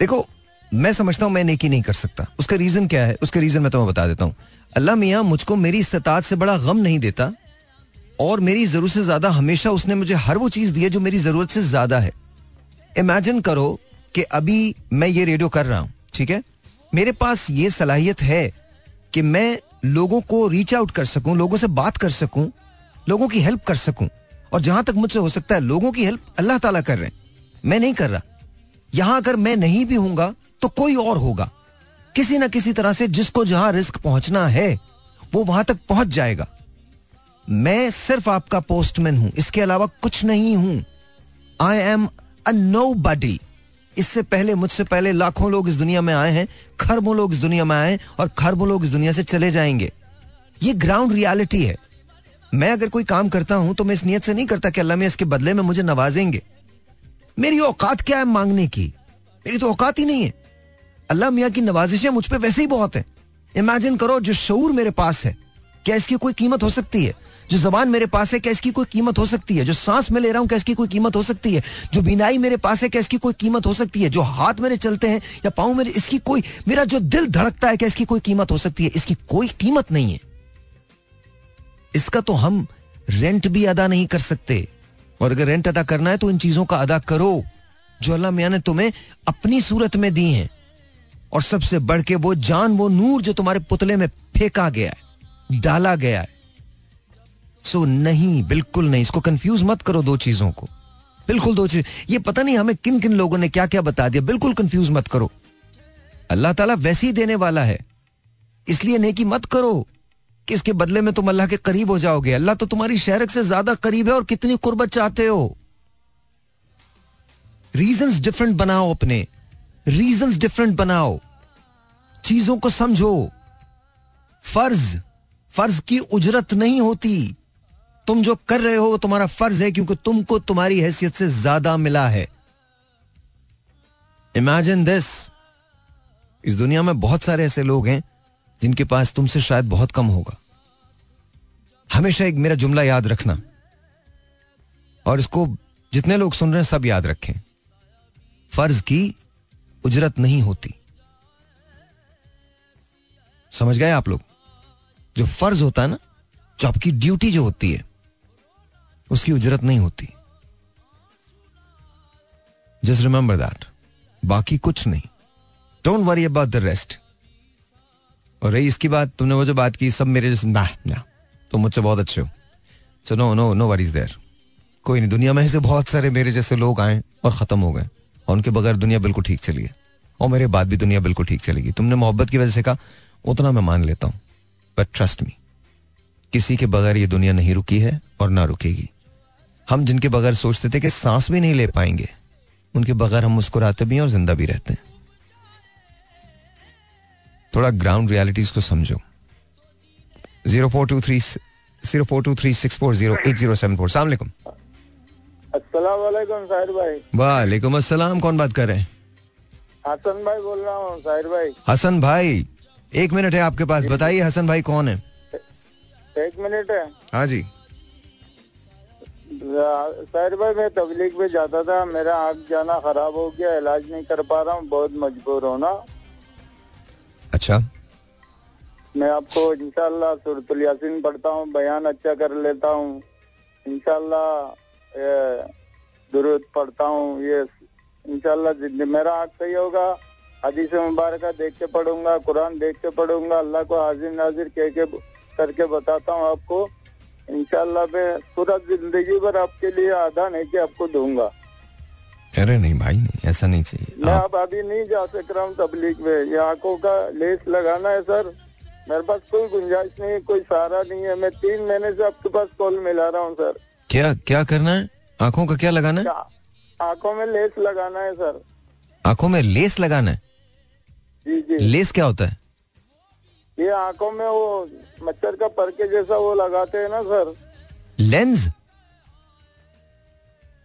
देखो, मैं समझता हूँ, मैं नेकी नहीं कर सकता। उसका रीजन क्या है? उसका रीजन मैं तुम्हें बता देता हूँ। अल्लाह मियाँ, मुझको मेरी इस्तात से बड़ा गम नहीं देता, और मेरी ज़रूरत से ज़्यादा हमेशा उसने मुझे हर वो चीज़ दी है जो मेरी ज़रूरत से ज़्यादा है। इमेजिन करो कि अभी मैं ये रेडियो कर रहा हूँ, ठीक है? मेरे पास ये सलाहियत है कि मैं लोगों को रीच आउट कर सकूँ, लोगों से बात कर सकूँ, लोगों की हेल्प कर सकूँ। और जहाँ तक मुझसे हो सकता है, लोगों की हेल्प अल्लाह ताला कर रहे हैं। मैं नहीं कर रहा। यहाँ अगर मैं नहीं भी हूँगा तो कोई और होगा। किसी ना किसी तरह से जिसको जहाँ रिस्क पहुँचना है, वो वहाँ तक पहुँच जाएगा। मैं सिर्फ़ आपका पोस्टमैन हूँ, इसके अलावा कुछ नहीं हूँ। आई एम अ नो बडी इससे पहले, मुझसे पहले लाखों लोग इस दुनिया में आए हैं, खरबों लोग इस दुनिया में आए और खरबों लोग इस दुनिया से चले जाएँगे। ये ग्राउंड रियलिटी है। मैं अगर कोई काम करता हूँ तो मैं इस नियत से नहीं करता कि अल्लाह में इसके बदले में मुझे नवाजेंगे। मेरी औकात क्या है मांगने की? मेरी तो औकात ही नहीं है। अल्लाह मियाँ की नवाजिशें मुझ पर वैसे ही बहुत है। इमेजिन करो, जो शूर मेरे पास है, क्या इसकी कोई कीमत हो सकती है? जो जबान मेरे पास है, क्या इसकी कोई कीमत हो सकती है? जो सांस में ले रहा हूँ, क्या इसकी कोई कीमत हो सकती है? जो बिनाई मेरे पास है, क्या इसकी कोई कीमत हो सकती है? जो हाथ मेरे चलते हैं या पाऊँ मेरे, इसकी कोई, मेरा जो दिल धड़कता है, क्या इसकी कोई कीमत हो सकती है? इसकी कोई कीमत नहीं है। इसका तो हम रेंट भी अदा नहीं कर सकते। और अगर रेंट अदा करना है तो इन चीज़ों का अदा करो, जो अल्लाह मियाँ ने तुम्हें अपनी सूरत में दी हैं। और सबसे बढ़ के वो जान, वो नूर जो तुम्हारे पुतले में फेंका गया है, डाला गया है। सो नहीं, बिल्कुल नहीं। इसको कंफ्यूज मत करो दो चीज़ों को। बिल्कुल दो चीज़। ये पता नहीं हमें किन किन लोगों ने क्या क्या बता दिया। बिल्कुल कंफ्यूज मत करो। अल्लाह ताला वैसे ही देने वाला है। इसलिए नेकी मत करो कि इसके बदले में तुम अल्लाह के करीब हो जाओगे। अल्लाह तो तुम्हारी शहरक से ज़्यादा करीब है और कितनी कुर्बत चाहते हो। रीजन डिफरेंट बनाओ अपने। रीजन डिफरेंट बनाओ। चीज़ों को समझो। फ़र्ज़। फ़र्ज़ की उजरत नहीं होती। तुम जो कर रहे हो वो तुम्हारा फ़र्ज़ है क्योंकि तुमको तुम्हारी हैसियत से ज़्यादा मिला है। इमेजिन दिस इस दुनिया में बहुत सारे ऐसे लोग हैं जिनके पास तुमसे शायद बहुत कम होगा। हमेशा एक मेरा जुमला याद रखना। और इसको जितने लोग सुन रहे हैं सब याद रखें। फ़र्ज़ की उजरत नहीं होती। समझ गए आप लोग? जो फ़र्ज़ होता है ना, जो आपकी ड्यूटी जो होती है उसकी उजरत नहीं होती। जस्ट रिमेंबर दैट बाकी कुछ नहीं। Don't worry about the rest और रही इसकी बात, तुमने वो जो बात की, सब मेरे जैसे ना ना। तुम मुझसे बहुत अच्छे हो। So no no no worries there कोई नहीं, दुनिया में से बहुत सारे मेरे जैसे लोग आए और खत्म हो गए। और उनके बगैर दुनिया बिल्कुल ठीक चली है। और मेरे बाद भी दुनिया बिल्कुल ठीक चलेगी। तुमने मोहब्बत की वजह से कहा, उतना मैं मान लेता हूँ। बट ट्रस्ट मी किसी के बगैर ये दुनिया नहीं रुकी है और ना रुकेगी। हम जिनके बगैर सोचते थे कि सांस भी नहीं ले पाएँगे उनके बगैर हम मुस्कुराते भी हैं और ज़िंदा भी रहते हैं। थोड़ा ग्राउंड रियलिटीज को समझो। Zero four two three zero four two three six four zero eight zero seven four. भाई। वालेकुम अस्सलाम कौन बात कर रहे हैं? हसन भाई बोल रहा हूँ साहिर भाई। हसन भाई एक मिनट है आपके पास बताइए हसन भाई कौन है? एक मिनट है। हाँ जी। साहिर भाई मैं तबलीग पे जाता था मेरा आँख जाना खराब हो गया इलाज नहीं कर पा रहा हूँ बहुत मजबूर होना। अच्छा। मैं आपको सुरतुल यासीन पढ़ता हूँ बयान अच्छा कर लेता हूँ। इनशाला दुरुद पढ़ता हूँ ये इंशाल्लाह मेरा आँख सही होगा हदीस मुबारक देख के पढ़ूँगा कुरान देख के पढ़ूँगा अल्लाह को हाजिर नाजिर कह के करके बताता हूँ आपको। इंशाल्लाह मैं पूरा ज़िंदगी भर आपके लिए आधा नहीं कि आपको दूँगा। अरे नहीं भाई नहीं ऐसा नहीं चाहिए। मैं आप- अभी नहीं जा सक रहा हूँ तबलीग में। ये आँखों का लेस लगाना है सर। मेरे पास कोई गुंजाइश नहीं है कोई सहारा नहीं है। मैं तीन महीने से आपके पास कॉल मिला रहा हूँ सर। क्या क्या करना है? आँखों का क्या लगाना है? आँखों में लेस लगाना है सर। आँखों में लेस लगाना है? जी जी। लेस क्या होता है? ये आँखों में वो मच्छर का पर के जैसा वो लगाते हैं ना सर। लेंस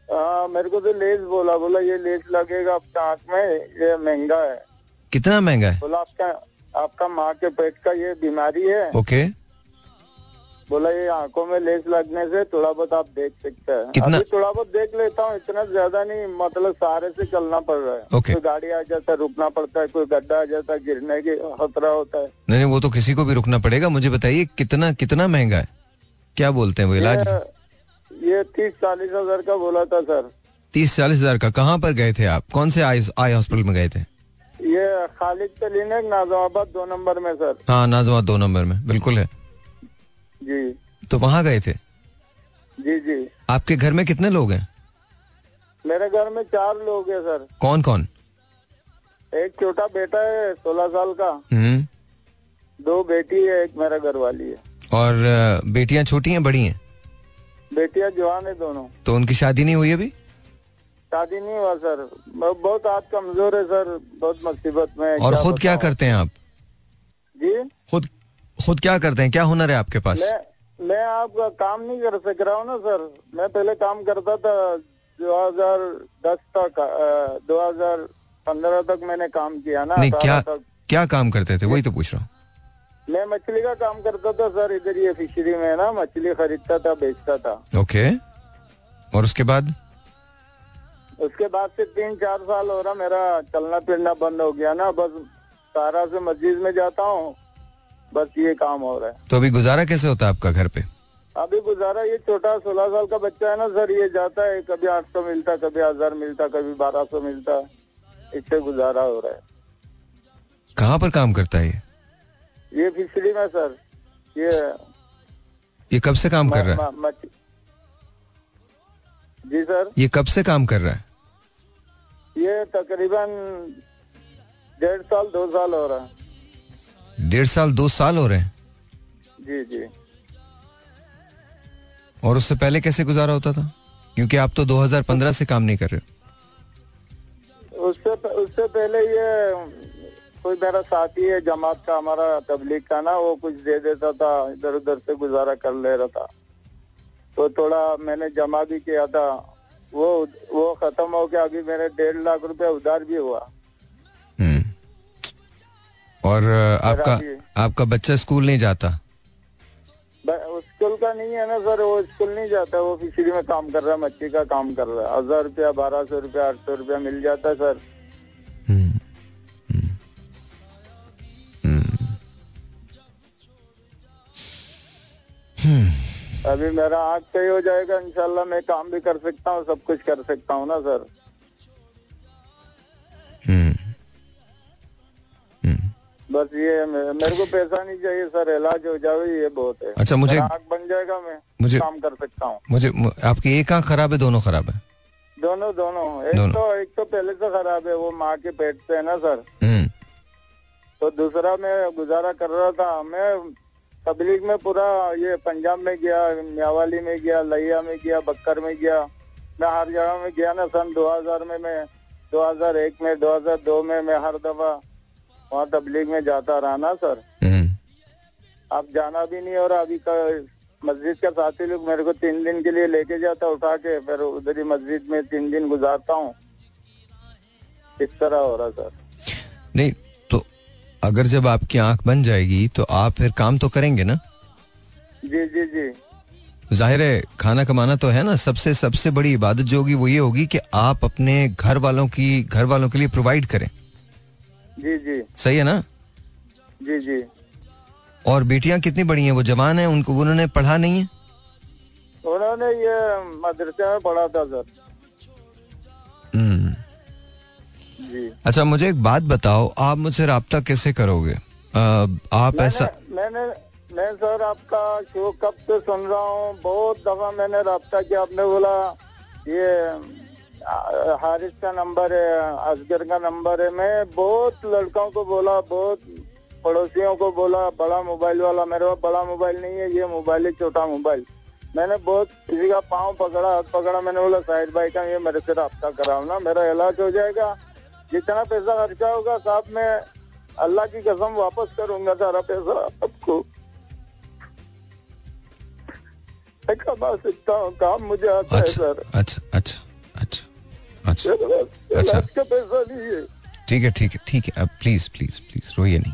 आ, मेरे को तो लेस बोला बोला ये लेस लगेगा आपके आँख में ये महँगा है। कितना महँगा है? बोला आपका आपका माँ के पेट का ये बीमारी है। ओके बोला ये आँखों में लेस लगने से थोड़ा बहुत आप देख सकते हैं। कितना? अभी थोड़ा बहुत देख लेता हूँ इतना ज़्यादा नहीं मतलब सहारे से चलना पड़ रहा है। Okay. कोई गाड़ी आ जाता है रुकना पड़ता है कोई गड्ढा आ जाता है गिरने की खतरा होता है। नहीं नहीं वो तो किसी को भी रुकना पड़ेगा मुझे बताइए कितना कितना महँगा है? क्या बोलते हैं वो इलाज? ये, तीस चालीस हज़ार का बोला था सर। तीस चालीस हज़ार का कहाँ पर गए थे आप? कौन से आई हॉस्पिटल में गए थे? ये खालिद क्लिनिक नाजमाबाद दो नंबर में सर। हाँ नाजवा दो नंबर में बिल्कुल है। जी। तो वहाँ गए थे? जी जी। आपके घर में कितने लोग हैं? मेरे घर में चार लोग हैं सर। कौन कौन? एक छोटा बेटा है सोलह साल का। हम्म। दो बेटी है एक मेरा घर वाली है। और बेटियाँ छोटी हैं बड़ी हैं? बेटियाँ जवान है दोनों। तो उनकी शादी नहीं हुई अभी? शादी नहीं हुआ सर। बहुत हाथ कमज़ोर है सर। बहुत मुसीबत में और खुद क्या करते हैं आप? जी? खुद खुद क्या करते हैं? क्या हुनर है आपके पास? मैं मैं आपका काम नहीं कर सक रहा हूँ ना सर। मैं पहले काम करता था 2010 तक दो हज़ार पंद्रह तक मैंने काम किया ना नहीं क्या तक। क्या काम करते थे? वही तो पूछ रहा हूँ। मैं मछली का काम करता था सर इधर ये फिशरी में ना मछली खरीदता था बेचता था। ओके। और उसके बाद? उसके बाद से तीन चार साल हो रहा मेरा चलना फिरना बंद हो गया ना बस सारा से मस्जिद में जाता हूँ बस ये काम हो रहा है। तो अभी गुजारा कैसे होता है आपका घर पे? अभी गुजारा ये छोटा सोलह साल का बच्चा है ना सर ये जाता है कभी आठ सौ मिलता कभी हज़ार मिलता कभी बारह सौ मिलता। इससे गुजारा हो रहा है। कहाँ पर काम करता है ये? ये फिशरी में सर ये ये कब से काम म, कर रहा है? म- म- मछ- जी सर। ये कब से काम कर रहा है? ये तकरीबन डेढ़ साल दो साल हो रहा है। डेढ़ साल दो साल हो रहे हैं। जी जी। और उससे पहले कैसे गुजारा होता था? क्योंकि आप तो 2015 से काम नहीं कर रहे हो। उससे उससे पहले ये कोई मेरा साथी है जमात का हमारा तबलीग का ना वो कुछ दे देता था इधर उधर से गुजारा कर ले रहा था। तो थोड़ा मैंने जमा भी किया था। वो वो खत्म हो गया अभी मेरे डेढ़ लाख रुपए उधार भी हुआ। और आपका आपका बच्चा स्कूल नहीं जाता स्कूल का नहीं है ना सर वो स्कूल नहीं जाता वो फिशरी में काम कर रहा है मच्छी का काम कर रहा है हज़ार रुपया बारह सौ रुपया आठ सौ रुपया मिल जाता है सर हम्म। हम्म। हम्म। अभी मेरा आँख सही हो जाएगा इंशाल्लाह मैं काम भी कर सकता हूँ सब कुछ कर सकता हूँ ना सर बस ये मेरे को पैसा नहीं चाहिए सर इलाज हो जाए ये बहुत है। अच्छा, मुझे- आँख बन जाएगा मैं मुझे- काम कर सकता हूँ। मुझे आपकी एक आँख खराब है दोनों खराब है? दोनों दोनों। एक दोनों। तो एक तो पहले से खराब है वो माँ के पेट से है ना सर? हम्म। तो दूसरा मैं गुजारा कर रहा था मैं तबलीग में पूरा ये पंजाब में गया म्यावाली में गया लहिया में गया बक्कर में गया। मैं हर जगह में गया ना सन 2000 में मैं 2001 में 2002 में मैं हर दफ़ा वहाँ तबलीग में जाता रहा ना सर। हम्म। अब जाना भी नहीं और अभी का मस्जिद का साथी लोग मेरे को तीन दिन के लिए लेके जाता उठा के फिर उधर ही मस्जिद में तीन दिन गुजारता हूँ। इस तरह हो रहा सर। नहीं तो अगर जब आपकी आँख बन जाएगी तो आप फिर काम तो करेंगे ना? जी जी जी। ज़ाहिर है खाना कमाना तो है ना सबसे सबसे बड़ी इबादत जो होगी वो ये होगी कि आप अपने घर वालों की घर वालों के लिए प्रोवाइड करें। जी जी। सही है ना? जी जी। और बेटियाँ कितनी बड़ी हैं? वो जवान हैं? उनको उन्होंने पढ़ा नहीं है? उन्होंने ये मदरसे में पढ़ा था सर। हम्म। जी। अच्छा मुझे एक बात बताओ आप मुझसे रब्ता कैसे करोगे? अ, आप मैंने ऐसा मैंने मैं सर आपका शो कब से सुन रहा हूँ? बहुत दफ़ा मैंने रब्ता किया आपने बोला ये आ, हारिस का नंबर है असगर का नंबर है। मैं बहुत लड़कों को बोला बहुत पड़ोसियों को बोला बड़ा मोबाइल वाला मेरे पास बड़ा मोबाइल नहीं है ये मोबाइल है छोटा मोबाइल। मैंने बहुत किसी का पाँव पकड़ा हाथ पकड़ा मैंने बोला साहिद भाई का ये मेरे से रब्ता कराओ ना मेरा इलाज हो जाएगा। जितना पैसा खर्चा होगा साहब मैं अल्लाह की कसम वापस करूँगा सारा पैसा आपको। मैं कमा सकता हूँ काम मुझे आता है अच्छा सर। अच्छा अच्छा अच्छा। अच्छा। अच्छा। ठीक है ठीक है ठीक है। अब प्लीज़ प्लीज़ प्लीज़ रोइए नहीं।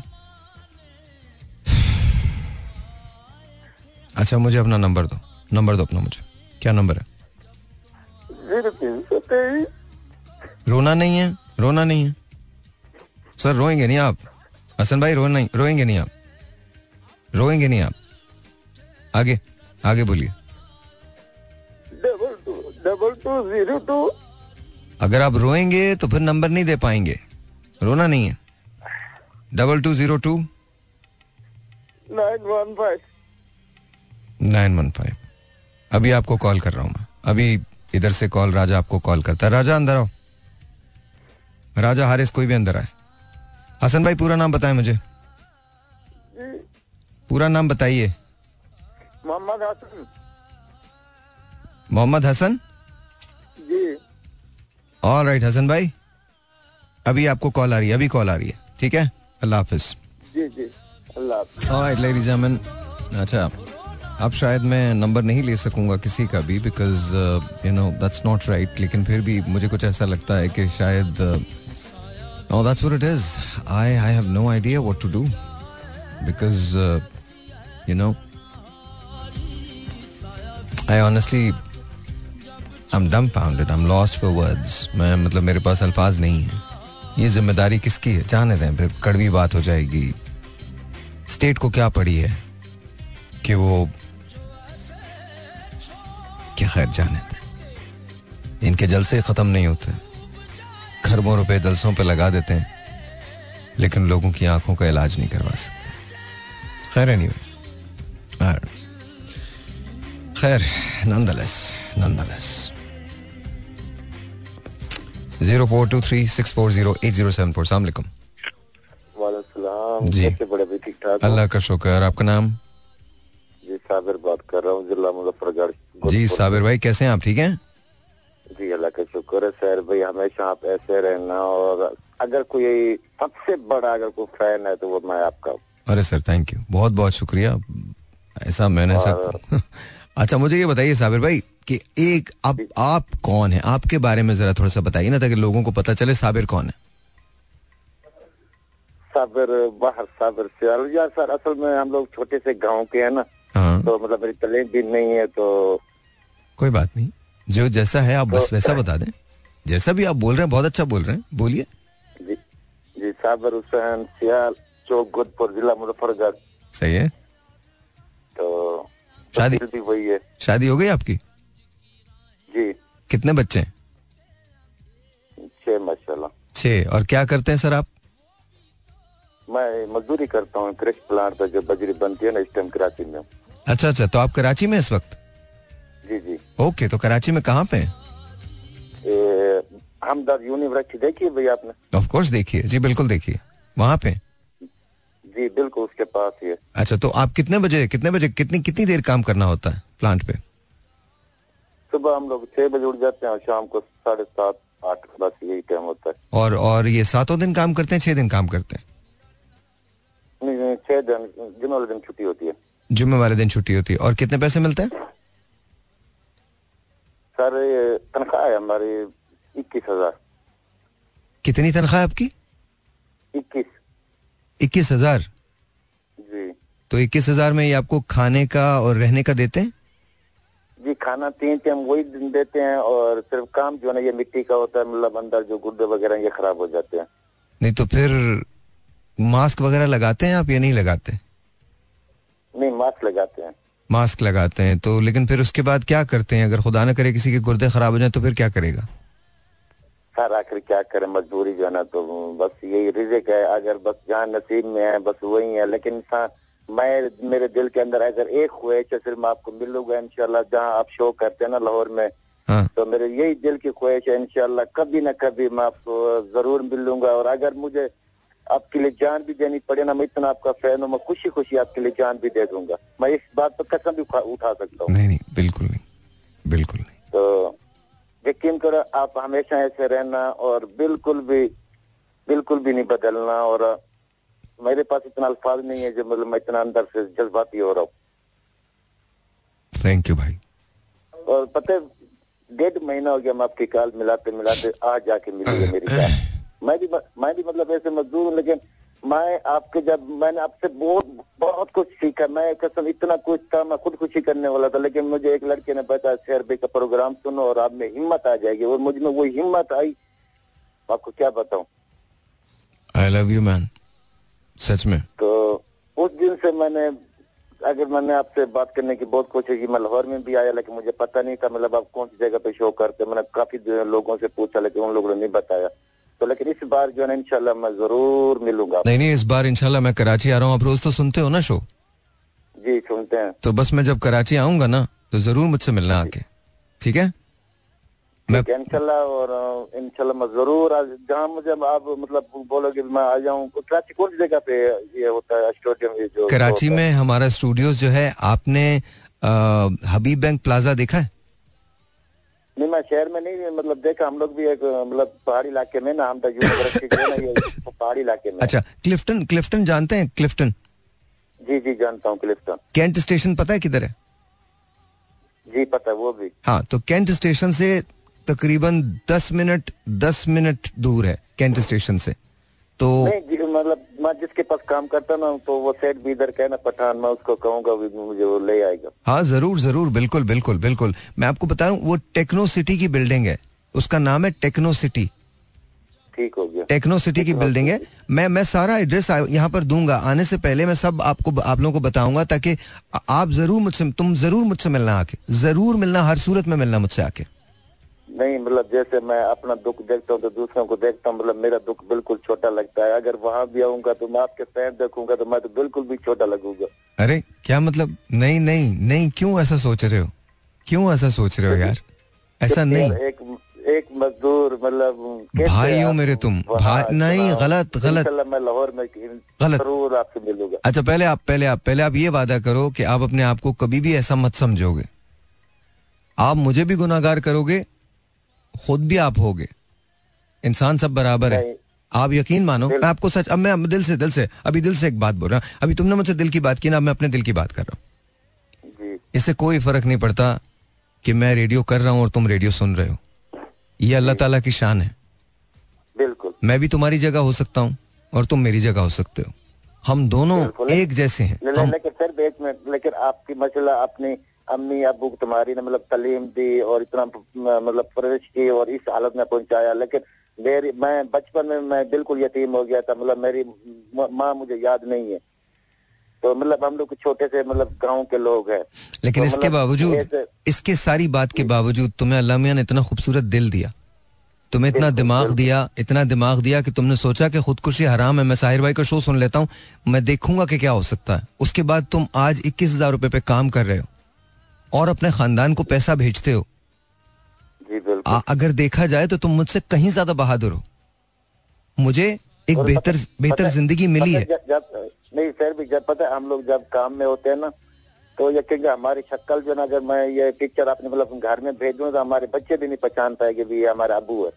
अच्छा मुझे अपना नंबर दो। नंबर दो अपना मुझे। क्या नंबर है? रोना नहीं है। रोना नहीं है। सर, रोएँगे नहीं आप। हसन भाई रो नहीं रोएँगे नहीं आप। रोएँगे नहीं आप। आगे आगे बोलिए। Double two double two zero two अगर आप रोएँगे तो फिर नंबर नहीं दे पाएँगे। रोना नहीं है। Double two zero two. Nine one five. Nine one five. अभी आपको कॉल कर रहा हूँ मैं। अभी इधर से कॉल राजा आपको कॉल करता है। राजा अंदर आओ। राजा हारिस कोई भी अंदर आए। हसन भाई पूरा नाम बताएँ मुझे। पूरा नाम बताइए। मोहम्मद हसन। मोहम्मद हसन? जी। ऑल राइट हसन भाई। अभी आपको कॉल आ रही है अभी कॉल आ रही है। ठीक है? अल्लाह हाफिज। जी जी। अल्लाह अच्छा अब शायद मैं नंबर नहीं ले सकूँगा किसी का भी because you know that's not right लेकिन फिर भी मुझे कुछ ऐसा लगता है कि शायद no that's what it is I I have no idea what to do because you know I honestly I am dumbfounded. I'm lost for words. मैं मतलब मेरे पास अल्फाज नहीं है। ये ज़िम्मेदारी किसकी है? जाने दें, फिर कड़वी बात हो जाएगी। स्टेट को क्या पड़ी है कि वो क्या खैर, जाने दें। इनके जलसे खत्म नहीं होते। खरबों रुपए जलसों पे लगा देते हैं, लेकिन लोगों की आँखों का इलाज नहीं करवा सकते। खैर एनी खैर nonetheless nonetheless zero four two three six four zero eight zero seven four. वालेकुम जी। बड़े भी ठीक ठाक अल्लाह का शुक्र आपका नाम? जी साबिर बात कर रहा हूँ जिला मुजफ्फरगढ़ जी साबिर भाई कैसे हैं आप? ठीक हैं? जी अल्लाह का शुक्र है। सैर भाई हमेशा आप ऐसे रहना। और अगर कोई सबसे बड़ा अगर कोई फ़ैन है तो वो मैं आपका अरे सर थैंक यू बहुत बहुत शुक्रिया। ऐसा मैंने ऐसा अच्छा मुझे ये बताइए साबिर भाई कि एक आप आप कौन है? आपके बारे में जरा थोड़ा सा बताइए ना ताकि लोगों को पता चले साबिर कौन है। साबिर बाहर साबिर से यार सर असल में हम लोग छोटे से गाँव के हैं ना हाँ। तो मतलब मेरी तले भी नहीं है तो कोई बात नहीं। जो जैसा है आप तो, बस वैसा बता दें। जैसा भी आप बोल रहे हैं बहुत अच्छा बोल रहे हैं। बोलिए। जी जी साबिर हुसैन सियाल चौक गोदपुर जिला मुजफ्फरगढ़। सही है। तो शादी- वही है। शादी हो गई आपकी? जी। कितने बच्चे हैं? छह माशाल्लाह। छह। और क्या करते हैं सर आप? मैं मजदूरी करता हूँ कृषि प्लांट जो बजरी बनती है ना इस टाइम कराची में। अच्छा अच्छा। तो आप कराची में इस वक्त? जी जी। ओके तो कराची में कहाँ पे हमदर्द यूनिवर्सिटी देखिए भैया आपने? ऑफ़ कोर्स देखिए जी बिल्कुल देखिए वहाँ पे जी बिल्कुल उसके पास ही है। अच्छा तो आप कितने बजे कितने बजे कितनी कितनी देर काम करना होता है प्लांट पे? सुबह हम लोग छह बजे उठ जाते हैं और शाम को साढ़े सात आठ बस यही टाइम होता है। और और ये सातों दिन काम करते हैं छह दिन काम करते हैं? छह दिन जुम्मे वाले दिन छुट्टी होती है। जुम्मे वाले दिन छुट्टी होती है। और कितने पैसे मिलते हैं? सर तनख्वाह है हमारी इक्कीस हज़ार। कितनी तनख्वाह आपकी? इक्कीस। इक्कीस हज़ार? जी। तो इक्कीस हज़ार में ये आपको खाने का और रहने का देते हैं? जी खाना तीन टाइम वही दिन देते हैं और सिर्फ़ काम जो है ना ये मिट्टी का होता है मतलब अंदर जो गुड्डे वगैरह ये खराब हो जाते हैं। नहीं तो फिर मास्क वगैरह लगाते हैं आप या नहीं लगाते? नहीं मास्क लगाते हैं। मास्क लगाते हैं तो लेकिन फिर उसके बाद क्या करते हैं? अगर खुदा ना करे किसी के गुर्दे खराब हो जाए तो फिर क्या करेगा? सर आखिर क्या करें? मजबूरी जो है ना तो बस यही रिजिक है। अगर बस जहाँ नसीब में है बस वही है। लेकिन इंसान मैं मेरे दिल के अंदर अगर एक ख्वाहिश है सिर्फ़ मैं आपको मिलूँगा इंशाल्लाह जहाँ आप शो करते हैं ना लाहौर में हाँ। तो मेरे यही दिल की ख्वाहिश है इनशाला कभी ना कभी मैं आपको ज़रूर मिलूँगा। और अगर मुझे आपके लिए जान भी देनी पड़े ना मैं इतना आपका फ़ैन हूँ मैं खुशी खुशी आपके लिए जान भी दे दूँगा। मैं इस बात पर कसम भी उठा, उठा सकता हूँ। नहीं नहीं बिल्कुल नहीं बिल्कुल नहीं। तो यकीन करो आप हमेशा ऐसे रहना और बिल्कुल भी बिल्कुल भी नहीं बदलना और मेरे पास इतना अल्फाज नहीं है जो मतलब मैं इतना अंदर से जज्बाती हो रहा हूँ। थैंक यू भाई। और पता है डेढ़ महीना हो गया मैं आपकी कॉल मिलाते मिलाते आज जाके मिली है मेरी कॉल मैं भी मैं भी मतलब ऐसे मजदूर हूँ लेकिन मैं आपके जब मैंने आपसे बहुत बहुत कुछ सीखा। मैं कसम इतना कुछ था मैं खुद खुशी करने वाला था लेकिन मुझे एक लड़के ने बताया शेयर भाई का प्रोग्राम सुनो और आप में हिम्मत आ जाएगी। और मुझमें वो हिम्मत आई। आपको क्या बताऊँ? आई लव यू मैन सच में। तो उस दिन से मैंने अगर मैंने आपसे बात करने की बहुत कोशिश की मैं लाहौर में भी आया लेकिन मुझे पता नहीं था मतलब आप कौन सी जगह पे शो करते मैंने काफ़ी लोगों से पूछा लेकिन उन लोगों ने नहीं बताया। तो लेकिन इस बार जो है इनशाला मैं ज़रूर मिलूँगा। नहीं नहीं इस बार इनशाला मैं कराची आ रहा हूँ। आप रोज तो सुनते हो ना शो? जी सुनते हैं। तो बस मैं जब कराची आऊँगा ना तो ज़रूर मुझसे मिलना आके। ठीक है? मैं इंशाल्लाह और इंशाल्लाह मैं ज़रूर आज जहाँ मुझे आप मतलब बोलोगे मैं आ जाऊँ कराची कौन सी जगह पे ये होता है स्टेडियम ये जो कराची में हमारा स्टूडियोज जो है आपने हबीब बैंक प्लाजा देखा है? नहीं मैं शहर में नहीं मतलब देखा हम लोग भी एक मतलब पहाड़ी इलाके में ना हम तो ना ये पहाड़ी इलाके में। अच्छा क्लिफ्टन क्लिफ्टन जानते हैं क्लिफ्टन? जी जी जानता हूँ क्लिफ्टन। कैंट स्टेशन पता है किधर है? जी पता है वो भी। हाँ तो कैंट स्टेशन से तकरीबन दस मिनट दस मिनट दूर है कैंट स्टेशन से। तो मतलब मैं जिसके पास काम करता ना तो वो सेठ भी इधर का है ना पठान मैं उसको कहूँगा मुझे वो ले आएगा. हाँ ज़रूर ज़रूर बिल्कुल बिल्कुल बिल्कुल। मैं आपको बता रहा हूँ वो टेक्नो सिटी की बिल्डिंग है। उसका नाम है टेक्नो सिटी। ठीक हो गया। टेक्नो सिटी की बिल्डिंग है। मैं मैं सारा एड्रेस यहाँ पर दूँगा। आने से पहले मैं सब आपको आप लोगों को बताऊँगा ताकि आप ज़रूर मुझसे तुम ज़रूर मुझसे मिलना आके। ज़रूर मिलना हर सूरत में मिलना मुझसे आके। नहीं मतलब जैसे मैं अपना दुख देखता हूँ तो दूसरों को देखता हूँ मतलब मेरा दुख बिल्कुल छोटा लगता है। अगर वहाँ भी आऊँगा तो मैं आपके पैर देखूँगा तो मैं तो बिल्कुल भी छोटा लगूँगा। अरे क्या मतलब? नहीं नहीं नहीं क्यों ऐसा सोच रहे हो? क्यों ऐसा सोच रहे हो यार? ऐसा नहीं। एक एक मजदूर मतलब भाई हो मेरे तुम। भाई- नहीं, गलत, गलत। मैं लाहौर में गलत। ज़रूर आपसे मिलूँगा। अच्छा पहले आप पहले आप पहले आप ये वादा करो कि आप अपने आप को कभी भी ऐसा मत समझोगे। आप मुझे भी गुनागार करोगे खुद भी आप होगे। इंसान सब बराबर है। आप यकीन मानो मैं आपको सच अब मैं दिल से दिल से अभी दिल से एक बात बोल रहा हूँ। अभी तुमने मुझसे दिल की बात की ना अब मैं अपने दिल की बात कर रहा हूँ। इससे कोई फ़र्क नहीं पड़ता कि मैं रेडियो कर रहा हूँ और तुम रेडियो सुन रहे हो। ये अल्लाह ताला की शान है। बिल्कुल। मैं भी तुम्हारी जगह हो सकता हूँ और तुम मेरी जगह हो सकते हो। हम दोनों एक जैसे हैं। लेकिन एक लेकिन आपकी मसला अपनी अम्मी अबू तुम्हारी ने मतलब तालीम दी और इतना मतलब परवरिश की और इस हालत में पहुँचाया। लेकिन मेरी मैं बचपन में मैं बिल्कुल यतीम हो गया था। मतलब मेरी माँ मुझे याद नहीं है। तो मतलब हम लोग छोटे से मतलब गाँव के लोग हैं। लेकिन तो इसके मतलब बावजूद इसके सारी बात के बावजूद तुम्हें अल्लाह मियाँ ने इतना खूबसूरत दिल दिया। तुम्हें इतना दिमाग दिया इतना दिमाग दिया कि तुमने सोचा कि खुदकुशी हराम है। मैं साहिर भाई का शो सुन लेता हूँ मैं देखूँगा कि क्या हो सकता है। उसके बाद तुम आज इक्कीस हज़ार रुपए पे काम कर रहे हो। और अपने खानदान को पैसा भेजते हो। जी बिल्कुल। आ, अगर देखा जाए तो तुम मुझसे कहीं ज़्यादा बहादुर हो। मुझे एक बेहतर बेहतर ज़िंदगी मिली है। जब, जब नहीं सर भी जब पता है हम लोग जब काम में होते हैं ना तो ये क्योंकि हमारी शक्ल जो ना अगर मैं ये पिक्चर आपने मतलब घर में भेजूं तो हमारे बच्चे भी नहीं पहचान पाएँगे भी ये हमारा अबू है।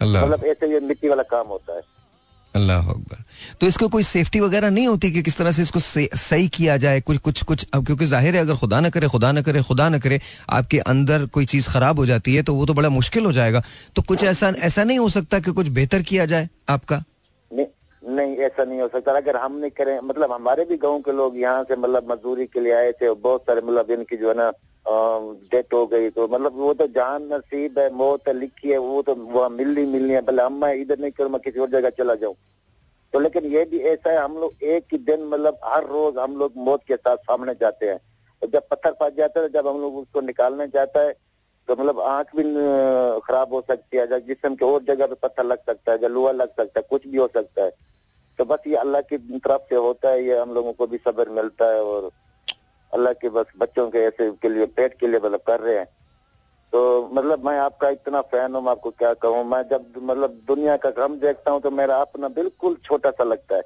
मतलब ऐसे ये मिट्टी वाला काम होता है। अल्लाह अकबर। तो इसको कोई सेफ्टी वगैरह नहीं होती कि किस तरह से इसको सही किया जाए? कुछ कुछ कुछ, अब क्योंकि ज़ाहिर है, अगर खुदा ना करे, खुदा ना करे, खुदा ना करे, आपके अंदर कोई चीज़ खराब हो जाती है तो वो तो बड़ा मुश्किल हो जाएगा। तो कुछ ऐसा ऐसा नहीं हो सकता कि कुछ बेहतर किया जाए आपका? नहीं ऐसा नहीं हो सकता। अगर हम नहीं करें मतलब हमारे भी गाँव के लोग यहाँ से मतलब मजदूरी के लिए आए थे बहुत सारे मतलब इनकी जो है ना डेथ हो गई तो मतलब वो तो जान नसीब है, मौत है, लिखी है, वो तो वहाँ मिलनी मिलनी है। भले हम मैं इधर नहीं करूँ, मैं किसी और जगह चला जाऊँ। तो लेकिन ये भी ऐसा है, हम लोग एक ही दिन मतलब हर रोज हम लोग मौत के साथ सामने जाते हैं। और जब पत्थर फंस जाता है, जब हम लोग उसको निकालने जाता है तो मतलब आँख भी खराब हो सकती है जिसम के और जगह पे पत्थर लग सकता है जब लोहा लग सकता है, कुछ भी हो सकता है। तो बस ये अल्लाह की तरफ़ से होता है, ये हम लोगों को भी सब्र मिलता है, और अल्लाह के बस बच्चों के ऐसे के लिए, पेट के लिए मतलब कर रहे हैं। तो मतलब मैं आपका इतना फ़ैन हूँ मैं आपको क्या कहूँ? मैं जब मतलब दुनिया का गम देखता हूँ तो मेरा अपना बिल्कुल छोटा सा लगता है।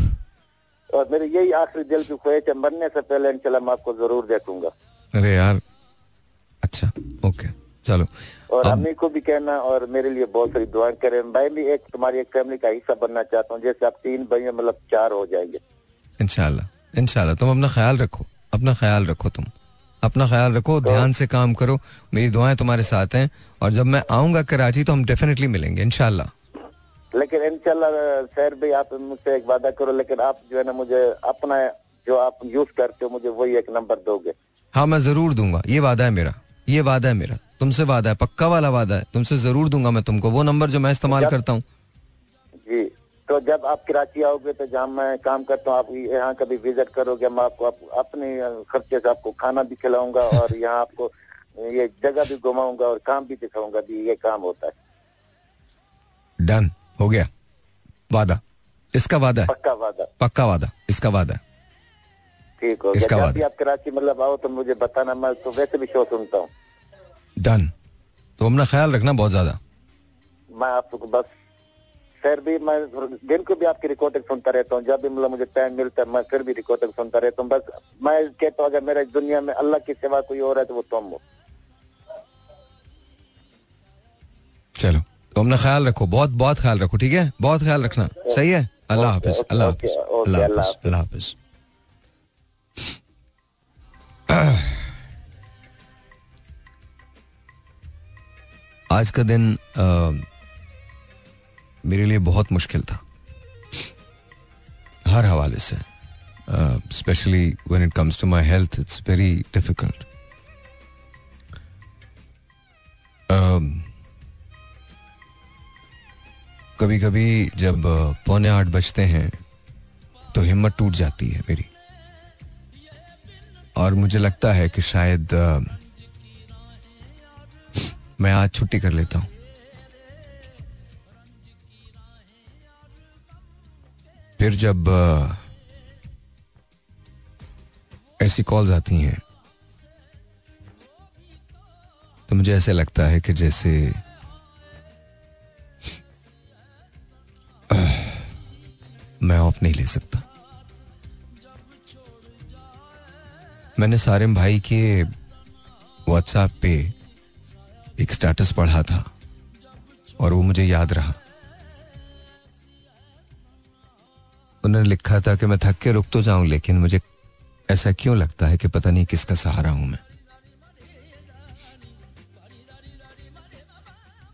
और मेरी यही आखिरी दिल की ख्वाहिश है मरने से पहले इंशाल्लाह मैं आपको ज़रूर देखूँगा। अरे यार अच्छा ओके चलो। और अम्मी को भी कहना और मेरे लिए बहुत सारी दुआएँ करें। मैं भी एक तुम्हारी एक फैमिली का हिस्सा बनना चाहता हूँ जैसे आप तीन भाई मतलब चार हो जाएँगे। इनशाला इनशाला तुम अपना ख्याल रखो अपना ख्याल रखो तुम। अपना ख्याल रखो ध्यान से काम करो मेरी दुआएँ तुम्हारे साथ हैं और जब मैं आऊँगा कराची तो हम डेफिनेटली मिलेंगे इनशाला लेकिन इंशाल्लाह सैर भाई आप मुझसे एक वादा करो लेकिन आप जो है ना मुझे अपना जो आप यूज़ करते हो मुझे वही एक नंबर दोगे। हाँ मैं ज़रूर दूँगा ये वादा है मेरा ये वादा है मेरा तुमसे वादा है पक्का वाला वादा है तुमसे ज़रूर दूँगा मैं तुमको वो नंबर जो मैं इस्तेमाल करता हूँ। जी। तो जब आप कराची आओगे तो जहाँ मैं काम करता हूँ आप यहाँ कभी विज़िट करोगे मैं आपको आप, अपने खर्चे से आपको खाना भी खिलाऊँगा और यहाँ आपको ये जगह भी घुमाऊँगा और काम भी दिखाऊँगा भी ये काम होता है। डन हो गया। वादा। इसका वादा है। पक्का वादा। पक्का वादा। इसका वादा है। ठीक हो इसका गया वादा। आप कराची मतलब आओ तो मुझे बताना मैं तो वैसे भी शो सुनता हूँ। डन तो अपना ख्याल रखना बहुत ज़्यादा। मैं आपको बस फिर भी मैं दिन को भी आपकी रिकॉर्डिंग सुनता रहता हूँ। जब भी मतलब मुझे टाइम मिलता है मैं फिर भी रिकॉर्डिंग सुनता रहता हूँ। बस मैं कहता हूँ अगर मेरे इस दुनिया में अल्लाह के सिवा कोई और है तो वो तुम हो। चलो तो अपना ख्याल रखो। बहुत बहुत ख्याल रखो ठीक है? बहुत ख्याल रखना। सही है? अल्लाह हाफिज अल्लाह हाफिज अल्लाह अल्लाह हाफिज अल्लाह हाफिज। आज का दिन मेरे लिए बहुत मुश्किल था। हर हवाले से। Specially when it comes to my health it's very difficult कभी कभी जब पौने आठ बजते हैं तो हिम्मत टूट जाती है मेरी। और मुझे लगता है कि शायद मैं आज छुट्टी कर लेता हूँ। फिर जब ऐसी कॉल्स आती हैं तो मुझे ऐसे लगता है कि जैसे मैं ऑफ़ नहीं ले सकता। मैंने सारे भाई के व्हाट्सएप पे एक स्टेटस पढ़ा था और वो मुझे याद रहा। उन्होंने लिखा था कि मैं थक के रुक तो जाऊँ, लेकिन मुझे ऐसा क्यों लगता है कि पता नहीं किसका सहारा हूँ मैं?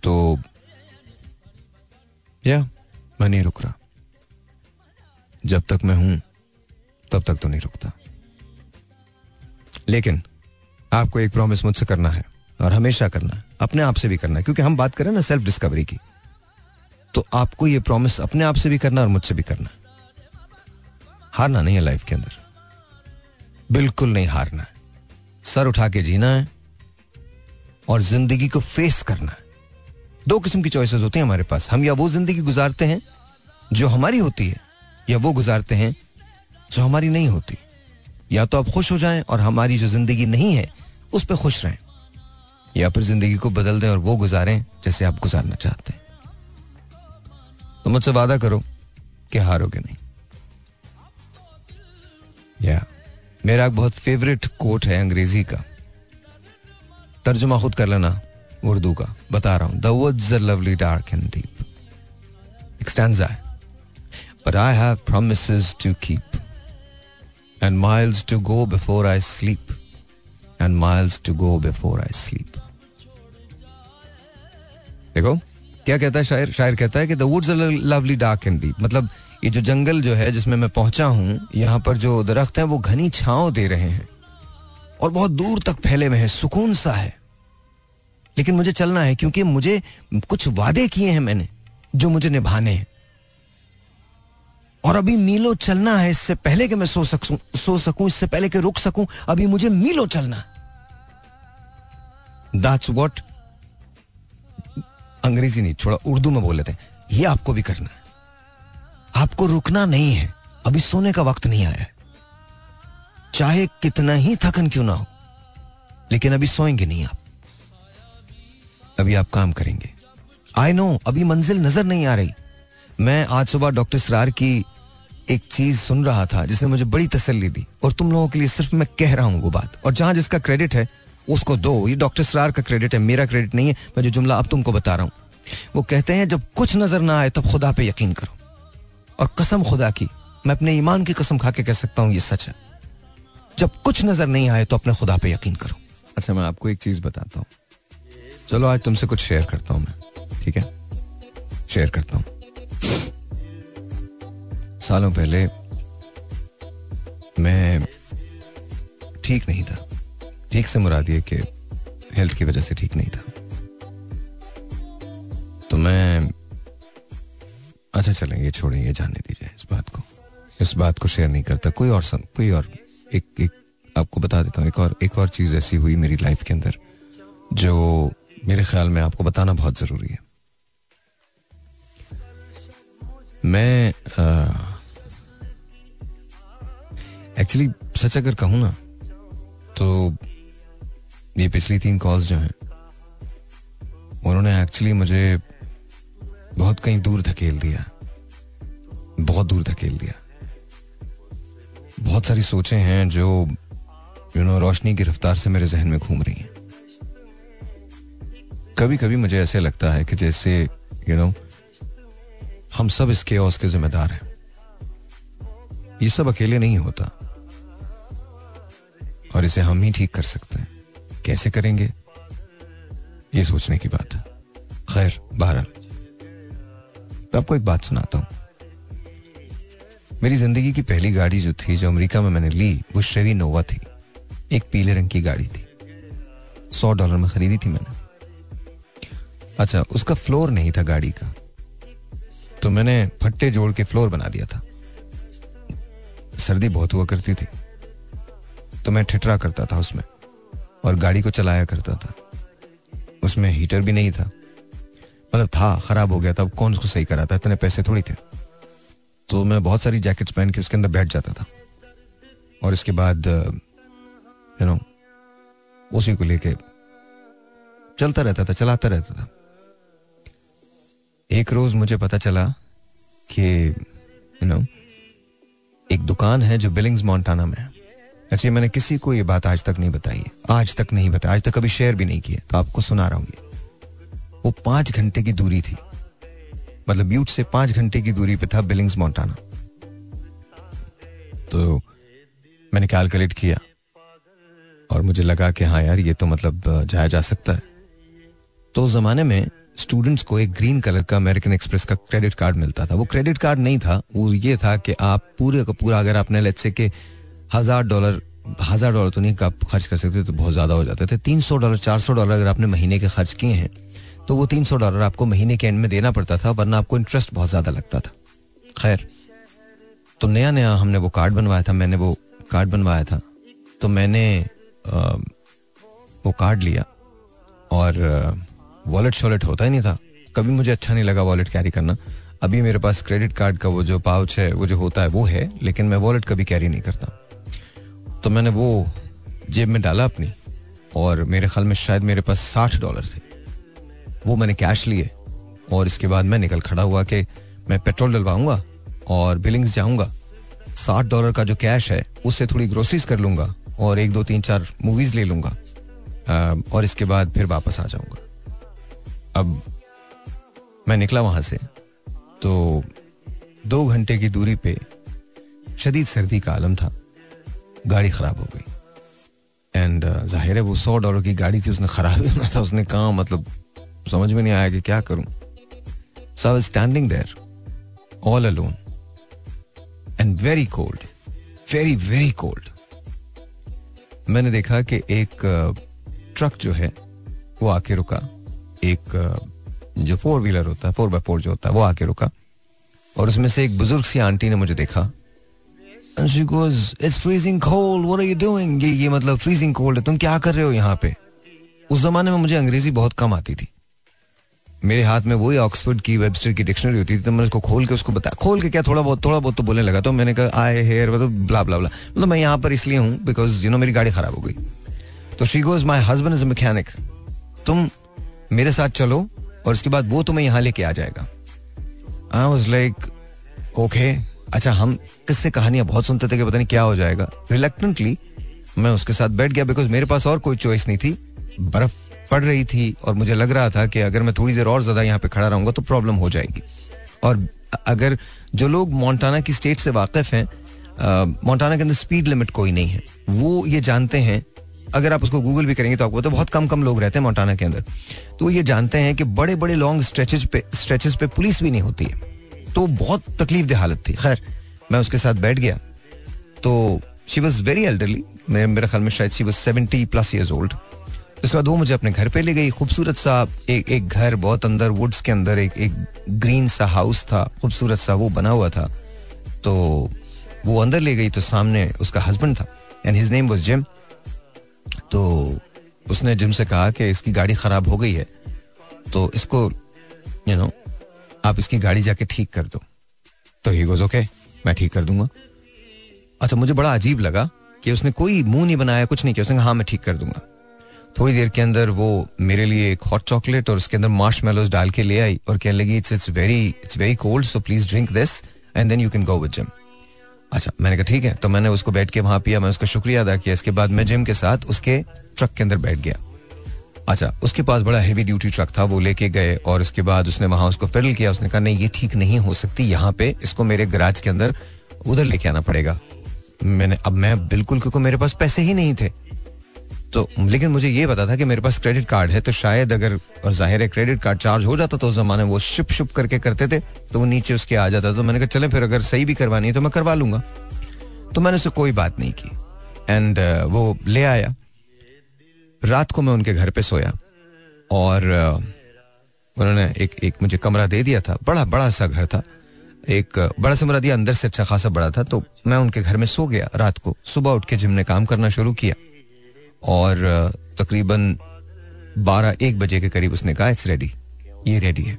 तो या, मैं नहीं रुक रहा। जब तक मैं हूँ, तब तक तो नहीं रुकता। लेकिन, आपको एक प्रॉमिस मुझसे करना है, और हमेशा करना है, अपने आप से भी करना है, क्योंकि हम बात करें ना सेल्फ डिस्कवरी की। तो आपको ये प्रॉमिस अपने आप से भी करना और मुझसे भी करना है। हारना नहीं है लाइफ के अंदर। बिल्कुल नहीं हारना है। सर उठा के जीना है और ज़िंदगी को फेस करना है। दो किस्म की चॉइसेस होती हैं हमारे पास। हम या वो ज़िंदगी गुजारते हैं जो हमारी होती है, या वो गुजारते हैं जो हमारी नहीं होती। या तो आप खुश हो जाएँ और हमारी जो ज़िंदगी नहीं है, उस पर खुश रहें। या फिर ज़िंदगी को बदल दें और वो गुजारें जैसे आप गुजारना चाहते हैं। तो मुझसे वादा करो कि हारोगे नहीं। या मेरा एक बहुत फेवरेट कोट है अंग्रेज़ी का। तर्जुमा खुद कर लेना उर्दू का। बता रहा हूँ। The woods are lovely dark and deep एक स्टैंजा है but I have promises to keep and miles to go before I sleep and miles to go before I sleep. देखो, क्या कहता है शायर? शायर कहता है कि the woods are lovely dark and deep मतलब ये जो जंगल जो है, जिसमें मैं पहुँचा हूँ, यहाँ पर जो दरख्त हैं, वो घनी छांव दे रहे हैं। और बहुत दूर तक फैले हुए हैं, सुकून सा है। लेकिन मुझे चलना है, क्योंकि मुझे कुछ वादे किए हैं मैंने, जो मुझे निभाने हैं। और अभी मीलो चलना है, इससे पहले कि मैं सो सकूँ सो सकूँ, इससे पहले कि रुक सकूँ, अभी मुझे मीलो चलना दैट्स व्हाट अंग्रेज़ी नहीं, थोड़ा उर्दू में बोल हैं। ये आपको भी करना है। आपको रुकना नहीं है। अभी सोने का वक्त नहीं आया। है चाहे कितना ही थकन क्यों ना हो, लेकिन अभी सोएँगे नहीं आप। अभी आप काम करेंगे। आई नो अभी मंजिल नज़र नहीं आ रही। मैं आज सुबह डॉक्टर सरार की एक चीज़ सुन रहा था, जिसने मुझे बड़ी तसल्ली दी। और तुम लोगों के लिए सिर्फ़ मैं कह रहा हूँ वो बात। और जहाँ जिसका क्रेडिट है, उसको दो। ये डॉक्टर सरार का क्रेडिट है, मेरा क्रेडिट नहीं है। मैं जो जुमला अब तुमको बता रहा हूँ। वो कहते हैं, जब कुछ नज़र ना आए, तब खुदा पे यकीन करो। और कसम खुदा की, मैं अपने ईमान की कसम खा के कह सकता हूँ, ये सच है। जब कुछ नज़र नहीं आए तो अपने खुदा पे यकीन करो। अच्छा मैं आपको एक चीज़ बताता हूँ। चलो, आज तुमसे कुछ शेयर करता हूँ मैं, ठीक है? शेयर करता हूँ। सालों पहले मैं ठीक नहीं था। ठीक से मुराद ये कि हेल्थ की वजह से ठीक नहीं था। तो मैं अच्छा चलें ये छोड़ें ये जानने दीजिए इस बात को। इस बात को शेयर नहीं करता। कोई और सं, कोई और एक एक आपको बता देता हूँ एक और एक और चीज़ ऐसी हुई मेरी लाइफ के अंदर जो मेरे ख्याल में आपको बताना बहुत ज़रूरी है। मैं एक्चुअली सच अगर कहूँ ना तो ये पिछली तीन कॉल्स जो हैं उन्होंने एक्चुअली मुझे बहुत कहीं दूर धकेल दिया। बहुत दूर धकेल दिया। बहुत सारी सोचें हैं जो यू नो रोशनी की रफ्तार से मेरे जहन में घूम रही हैं। कभी कभी मुझे ऐसे लगता है कि जैसे यू नो हम सब इसके और के जिम्मेदार हैं। ये सब अकेले नहीं होता। और इसे हम ही ठीक कर सकते हैं। कैसे करेंगे? ये सोचने की बात है। खैर, बहरहाल। तो आपको एक बात सुनाता हूँ। मेरी ज़िंदगी की पहली गाड़ी जो थी, जो अमेरिका में मैंने ली, वो शेवी नोवा थी। एक पीले रंग की गाड़ी थी। सौ डॉलर में खरीदी थी मैंने। अच्छा उसका फ्लोर नहीं था गाड़ी का। तो मैंने फट्टे जोड़ के फ्लोर बना दिया था। सर्दी बहुत हुआ करती थी। तो मैं ठिठरा करता था उसमें और गाड़ी को चलाया करता था। उसमें हीटर भी नहीं था। मतलब था, खराब हो गया था कौन उसको सही कराता इतने पैसे थोड़ी थे। तो मैं बहुत सारी जैकेट्स पहन के उसके अंदर बैठ जाता था। और इसके बाद यू नो उसी को लेके चलता रहता था, चलाता रहता था। एक रोज मुझे पता चला कि यू नो एक दुकान है जो बिलिंग्स मोन्टाना में है। अच्छा मैंने किसी को ये बात आज तक नहीं बताई आज तक नहीं बताया आज तक कभी शेयर भी नहीं किया तो आपको सुना रहा हूँ वो पाँच घंटे की दूरी थी। मतलब ब्यूट से पाँच घंटे की दूरी पे था बिलिंग्स मोन्टाना तो मैंने कैलकुलेट किया और मुझे लगा कि हाँ यार, ये तो मतलब जाया जा सकता है। तो उस जमाने में स्टूडेंट्स को एक ग्रीन कलर का अमेरिकन एक्सप्रेस का क्रेडिट कार्ड मिलता था। वो क्रेडिट कार्ड नहीं था, वो ये था कि आप पूरे का पूरा अगर आपने लेट से के हज़ार डॉलर हज़ार डॉलर तो नहीं खर्च कर सकते तो बहुत ज़्यादा हो जाते थे। तीन सौ डॉलर चार सौ डॉलर अगर आपने महीने के खर्च किए हैं तो वो तीन सौ डॉलर आपको महीने के एंड में देना पड़ता था वरना आपको इंटरेस्ट बहुत ज़्यादा लगता था। खैर तो नया नया हमने वो कार्ड बनवाया था मैंने वो कार्ड बनवाया था। तो मैंने आ, वो कार्ड लिया और वॉलेट शॉलेट होता ही नहीं था। कभी मुझे अच्छा नहीं लगा वॉलेट कैरी करना। अभी मेरे पास क्रेडिट कार्ड का वो जो पाउच है वो जो होता है वो है लेकिन मैं वॉलेट कभी कैरी नहीं करता। तो मैंने वो जेब में डाला अपनी और मेरे ख्याल में शायद मेरे पास साठ डॉलर थे। वो मैंने कैश लिए और इसके बाद मैं निकल खड़ा हुआ कि मैं पेट्रोल डलवाऊँगा और बिलिंग्स जाऊँगा। साठ डॉलर का जो कैश है, उससे थोड़ी ग्रोसरीज कर लूँगा और एक, दो, तीन, चार मूवीज़ ले लूँगा। और इसके बाद फिर वापस आ जाऊँगा। अब मैं निकला वहाँ से तो दो घंटे की दूरी पे शदीद सर्दी का आलम था। गाड़ी खराब हो गई। एंड ज़ाहिर है वो सौ डॉलर की गाड़ी थी, उसने खराब होना था, उसने कहा मतलब समझ में नहीं आया कि क्या करूँ। So I standing there all alone and very cold very very cold मैंने देखा कि एक ट्रक जो है, वो आके रुका। एक जो फोर व्हीलर होता है फोर बाय फोर जो होता है, वो आके रुका। और उसमें से एक बुज़ुर्ग सी आंटी ने मुझे देखा। You doing? ये ये मतलब freezing cold है। तुम क्या कर रहे हो यहाँ पे? उस जमाने में मुझे अंग्रेज़ी बहुत कम आती थी। मेरे हाथ में वही ऑक्सफोर्ड की वेबस्टर की डिक्शनरी होती थी तो मैंने उसको खोल के उसको बताया खोल के क्या थोड़ा बहुत थोड़ा बहुत तो बोलने लगा तो मैंने कहा, आए हेयर मतलब ब्ला ब्ला ब्ला मतलब मैं यहाँ पर इसलिए हूँ बिकॉज़ यू नो मेरी गाड़ी खराब हो गई। तो she goes my husband is mechanic तुम मेरे साथ चलो, और उसके बाद वो तुम्हें यहाँ लेके आ जाएगा. आई वॉज़ लाइक ओके अच्छा हम किससे कहानियाँ बहुत सुनते थे कि पता नहीं क्या हो जाएगा। रिलेक्टेंटली मैं उसके साथ बैठ गया बिकॉज़ मेरे पास और कोई चॉइस नहीं थी। बर्फ़ पड़ रही थी और मुझे लग रहा था कि अगर मैं थोड़ी देर और ज़्यादा यहाँ पे खड़ा रहूँगा तो प्रॉब्लम हो जाएगी। और अगर जो लोग मोन्टाना की स्टेट से वाकिफ हैं मोन्टाना के अंदर स्पीड लिमिट कोई नहीं है। वो ये जानते हैं, अगर आप उसको गूगल भी करेंगे तो आपको तो बहुत कम कम लोग रहते हैं मोन्टाना के अंदर। तो ये जानते हैं कि बड़े बड़े लॉन्ग स्ट्रेचेज पे स्ट्रेचेज पे पुलिस भी नहीं होती है। तो बहुत तकलीफ़ दे हालत थी। खैर, मैं उसके साथ बैठ गया। तो शी वॉज़ वेरी एल्डरली मेरे ख्याल में शायद she was seventy plus years old उसके बाद वो मुझे अपने घर पे ले गई। खूबसूरत सा एक एक घर बहुत अंदर वुड्स के अंदर एक एक ग्रीन सा हाउस था, खूबसूरत सा वो बना हुआ था। तो वो अंदर ले गई तो सामने उसका हस्बैंड था and his name was Jim तो उसने जिम से कहा कि इसकी गाड़ी खराब हो गई है तो इसको यू नो आप इसकी गाड़ी जाके ठीक कर दो। तो ही गोज ओके मैं ठीक कर दूँगा। अच्छा मुझे बड़ा अजीब लगा कि उसने कोई मुँह नहीं बनाया, कुछ नहीं किया। उसने कहा हाँ मैं ठीक कर दूँगा। थोड़ी देर के अंदर वो मेरे लिए एक हॉट चॉकलेट और उसके अंदर मार्श मेलोज डाल के ले आई और कहने लगी it's it's very it's very cold so please drink this and then you can go with Jim अच्छा मैंने कहा, ठीक है. तो मैंने उसको बैठ के वहाँ पिया मैं उसका शुक्रिया अदा किया। इसके बाद मैं जिम के साथ उसके ट्रक के अंदर बैठ गया। अच्छा उसके पास बड़ा हैवी ड्यूटी ट्रक था, वो लेके गए और उसके बाद उसने वहाँ उसको फिल किया। उसने कहा, नहीं, ये ठीक नहीं हो सकती। यहाँ पे इसको मेरे गराज के अंदर उधर लेके आना पड़ेगा। मैंने, अब मैं बिल्कुल, क्योंकि मेरे पास पैसे ही नहीं थे। तो लेकिन मुझे ये पता था कि मेरे पास क्रेडिट कार्ड है तो शायद अगर और ज़ाहिर है क्रेडिट कार्ड चार्ज हो जाता तो उस जमाने वो शिप शुप करके करते थे तो वो नीचे उसके आ जाता तो मैंने कहा चले फिर अगर सही भी करवानी है तो मैं करवा लूँगा। तो मैंने उससे कोई बात नहीं की। एंड uh, वो ले आया। रात को मैं उनके घर पे सोया। और uh, उन्होंने एक एक मुझे कमरा दे दिया था। बड़ा बड़ा सा घर था। एक बड़ा सा कमरा दिया अंदर से अच्छा खासा बड़ा था। तो मैं उनके घर में सो गया रात को। सुबह उठ के जिम ने काम करना शुरू किया। और तकरीबन बारह एक बजे के करीब उसने कहा इट्स रेडी ये रेडी है।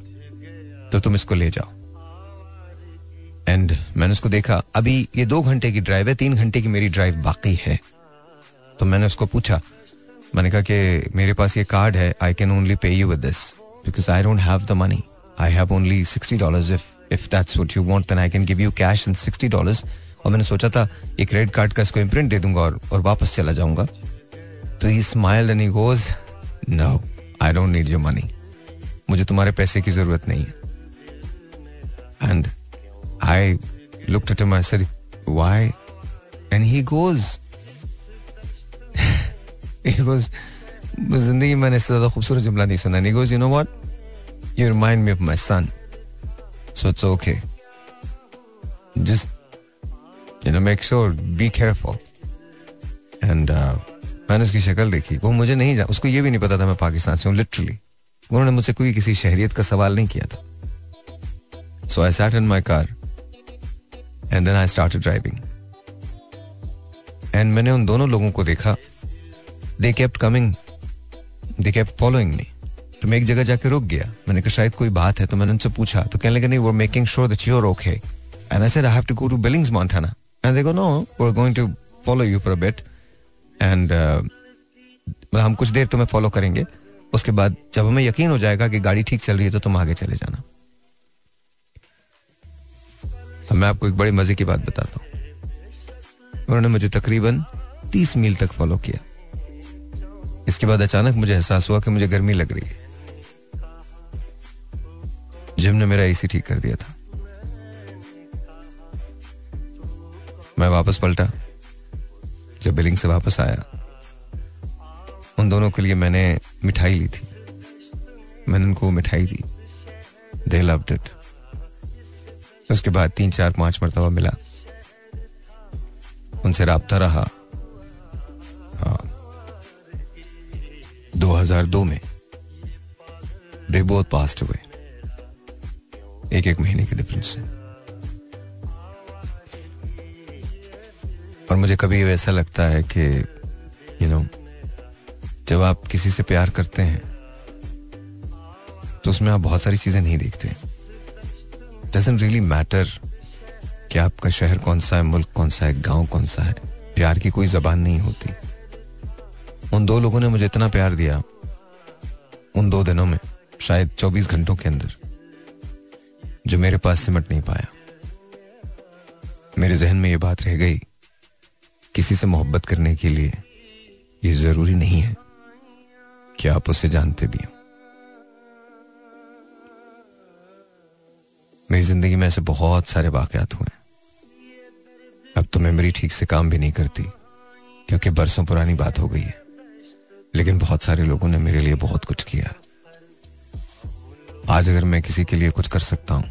तो तुम इसको ले जाओ. एंड मैंने उसको देखा अभी ये दो घंटे की ड्राइव है तीन घंटे की मेरी ड्राइव बाकी है. तो मैंने उसको पूछा मैंने कहा कि मेरे पास ये कार्ड है I can only pay you with this because I don't have the money I have only sixty dollar if if that's what you want then I can give you cash in sixty dollars और मैंने सोचा था ये credit card का इसको imprint दे दूँगा और, और वापस चला जाऊँगा. तो he smiled and he goes no I don't need your money मुझे तुम्हारे पैसे की ज़रूरत नहीं है. And I looked at him I said why and he goes he goes ज़िंदगी मैंने इससे ज़्यादा खूबसूरत जुमला नहीं सुना नहीं goes you know what you remind me of my son so it's okay just you know make sure be careful and मैंने उसकी शक्ल देखी। वो मुझे नहीं जा, उसको ये भी नहीं पता था मैं पाकिस्तान से हूँ लिटरली उन्होंने मुझसे कोई किसी शहरियत का सवाल नहीं किया था। So I sat in my car and then I start driving and मैंने उन दोनों लोगों को देखा। They kept coming they kept following me तो मैं एक जगह जाके रुक गया। मैंने कहा, शायद कोई बात है। तो मैंने उनसे पूछा। तो कहने लगे, नहीं वो making sure that you are okay and I said I have to go to Billings Montana and they go no we are going to follow you for a bit and uh, मतलब हम कुछ देर तुम्हें follow करेंगे। उसके बाद जब हमें यकीन हो जाएगा कि गाड़ी ठीक चल रही है तो तुम आगे चले जाना। मैं आपको एक बड़ी मज़े की बात बताता हूँ। उन्होंने मुझे तकरीबन तीस मील तक फॉलो किया। इसके बाद अचानक मुझे एहसास हुआ कि मुझे गर्मी लग रही है। जिम ने मेरा एसी ठीक कर दिया था। मैं वापस पलटा। जब बिलिंग से वापस आया, उन दोनों के लिए मैंने मिठाई ली थी। मैंने उनको मिठाई दी। दे लव्ड इट उसके बाद तीन, चार, पाँच मरतबा मिला। उनसे रहा। हज़ार दो में दे बोथ पास्ट हुए एक एक महीने के डिफरेंस से। और मुझे कभी ऐसा लगता है कि यू नो जब आप किसी से प्यार करते हैं तो उसमें आप बहुत सारी चीज़ें नहीं देखते। डजेंट रियली मैटर कि आपका शहर कौन सा है, मुल्क कौन सा है, गाँव कौन सा है, प्यार की कोई जबान नहीं होती। उन दो लोगों ने मुझे इतना प्यार दिया, उन दो दिनों में, शायद 24 घंटों के अंदर, जो मेरे पास सिमट नहीं पाया। मेरे जहन में यह बात रह गई किसी से मोहब्बत करने के लिए ये ज़रूरी नहीं है कि आप उसे जानते भी हो। मेरी ज़िंदगी में ऐसे बहुत सारे वाकयात हुए अब तो मेमोरी ठीक से काम भी नहीं करती, क्योंकि बरसों पुरानी बात हो गई है। लेकिन बहुत सारे लोगों ने मेरे लिए बहुत कुछ किया। आज अगर मैं किसी के लिए कुछ कर सकता हूँ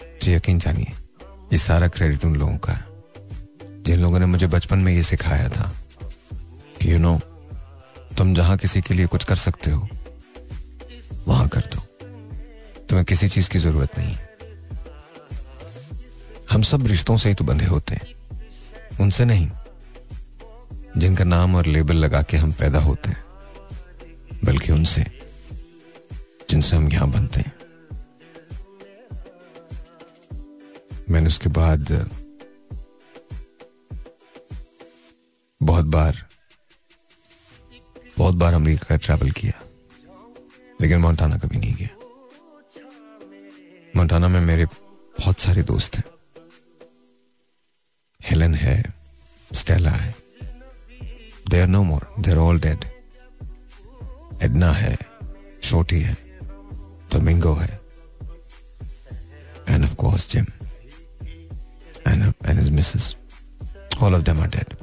तो यकीन जानिए, ये सारा क्रेडिट उन लोगों का है। जिन लोगों ने मुझे बचपन में ये सिखाया था कि यू नो तुम जहाँ किसी के लिए कुछ कर सकते हो, वहाँ कर दो। तुम्हें किसी चीज़ की ज़रूरत नहीं हम सब रिश्तों से ही तो बंधे होते हैं। उनसे नहीं, जिनका नाम और लेबल लगा के हम पैदा होते हैं, बल्कि उनसे, जिनसे हम यहाँ बनते हैं। मैंने उसके बाद बार बहुत बार अमेरिका ट्रैवल किया लेकिन मोन्टाना कभी नहीं गया। मोन्टाना में मेरे बहुत सारे दोस्त हैं। हेलन है स्टेला है। They are no more they are all dead Edna है छोटी है Domingo है। And of course Jim and, and his missus. All of them are dead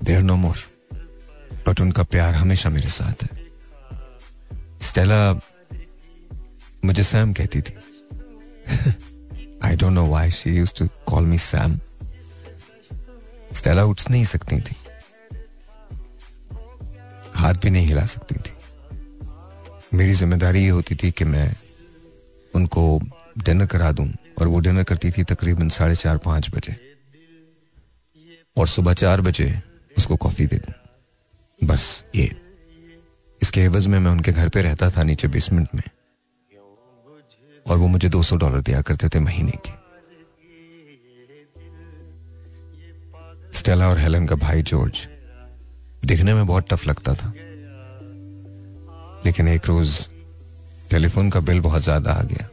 they no more, but उनका प्यार हमेशा मेरे साथ है। स्टेला, मुझे सैम कहती थी। I don't know why she used to call me Sam Stella उठ नहीं सकती थी। हाथ भी नहीं हिला सकती थी। मेरी ज़िम्मेदारी ये होती थी कि मैं उनको डिनर करा दूँ, और वो डिनर करती थी तकरीबन साढ़े चार पाँच बजे। और सुबह चार बजे उसको कॉफ़ी दे दूँ। बस ये। इसके एवज में मैं उनके घर पे रहता था नीचे बेसमेंट में। और वो मुझे 200 डॉलर दिया करते थे महीने के। स्टेला और हेलन का भाई जॉर्ज दिखने में बहुत टफ लगता था। लेकिन एक रोज टेलीफोन का बिल बहुत ज़्यादा आ गया।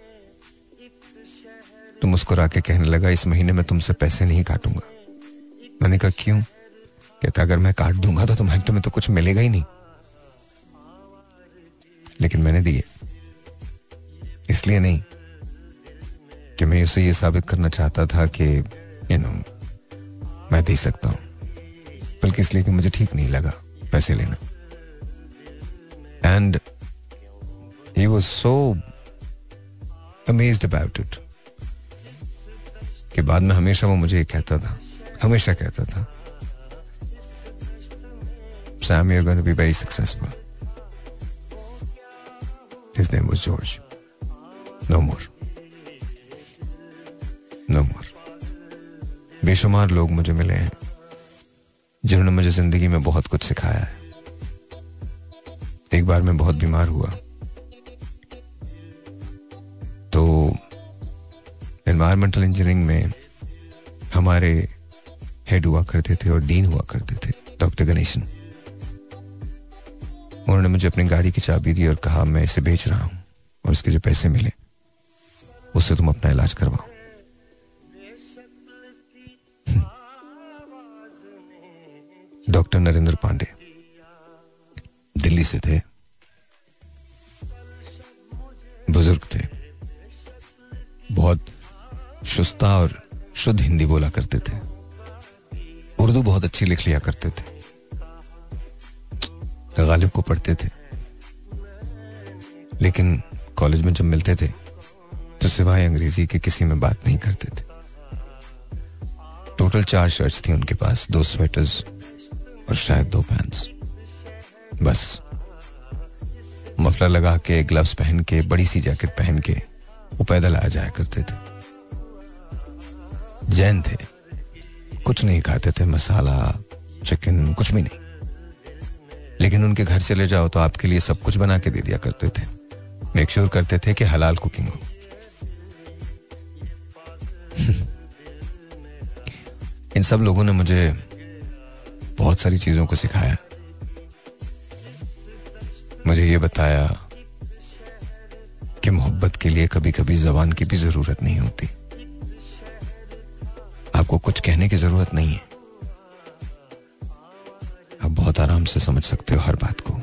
तो मुस्कुरा के कहने लगा, इस महीने में तुमसे पैसे नहीं काटूँगा। मैंने कहा, क्यों? कहता अगर मैं काट दूँगा तो तुम्हें तुम्हें तो कुछ मिलेगा ही नहीं। लेकिन मैंने दिए। इसलिए नहीं कि मैं उसे ये साबित करना चाहता था कि यू नो मैं दे सकता हूँ। बल्कि इसलिए कि मुझे ठीक नहीं लगा पैसे लेना। And he was so amaze about it कि बाद में हमेशा वो मुझे कहता था, हमेशा कहता था Sam, you're going to be very successful. His name was George. No more. No more. बेशुमार लोग मुझे मिले हैं जिन्होंने मुझे ज़िंदगी में बहुत कुछ सिखाया है एक बार मैं बहुत बीमार हुआ तो एनवायरमेंटल इंजीनियरिंग में हमारे हेड हुआ करते थे और डीन हुआ करते थे डॉक्टर गणेशन उन्होंने मुझे अपनी गाड़ी की चाबी दी और कहा, मैं इसे बेच रहा हूँ और इसके जो पैसे मिले उससे तुम अपना इलाज करवाओ। डॉक्टर नरेंद्र पांडे दिल्ली से थे, बुज़ुर्ग थे, बहुत शुस्ता और शुद्ध हिंदी बोला करते थे, उर्दू बहुत अच्छी लिख लिया करते थे। गालिब को पढ़ते थे। लेकिन कॉलेज में जब मिलते थे तो सिवाय अंग्रेज़ी के किसी में बात नहीं करते थे। टोटल चार शर्ट्स थी उनके पास, दो स्वेटर्स और शायद दो पैंट्स। बस। मफलर लगा के, ग्लव्स पहन के, बड़ी सी जैकेट पहन के, वो पैदल आ जाया करते थे। जैन थे। कुछ नहीं खाते थे, मसाला, चिकन, कुछ भी नहीं। लेकिन उनके घर चले जाओ तो आपके लिए सब कुछ बना के दे दिया करते थे। मेक श्योर करते थे कि हलाल कुकिंग हो। इन सब लोगों ने मुझे बहुत सारी चीज़ों को सिखाया। मुझे ये बताया कि मोहब्बत के लिए कभी कभी जबान की भी ज़रूरत नहीं होती। आपको कुछ कहने की ज़रूरत नहीं है। बहुत आराम से समझ सकते हो हर बात को।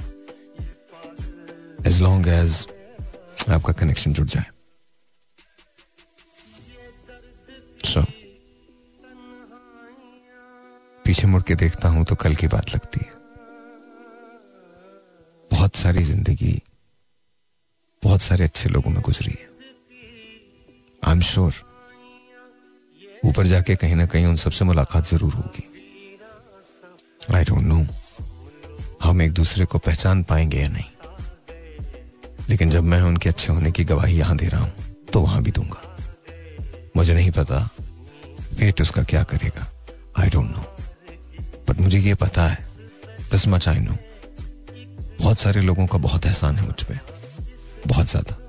एज लॉन्ग एज आपका कनेक्शन जुड़ जाए। सो so, पीछे मुड़ के देखता हूँ तो कल की बात लगती है। बहुत सारी ज़िंदगी बहुत सारे अच्छे लोगों में गुजरी है। आई एम श्योर ऊपर जाके कहीं ना कहीं उन सबसे मुलाकात ज़रूर होगी। आई डोंट नो हम एक दूसरे को पहचान पाएँगे या नहीं। लेकिन जब मैं उनके अच्छे होने की गवाही यहाँ दे रहा हूँ तो वहाँ भी दूँगा। मुझे नहीं पता फेट उसका क्या करेगा। आई डोंट नो बट मुझे ये पता है दिस मच आई नो बहुत सारे लोगों का बहुत एहसान है मुझ पर बहुत ज़्यादा।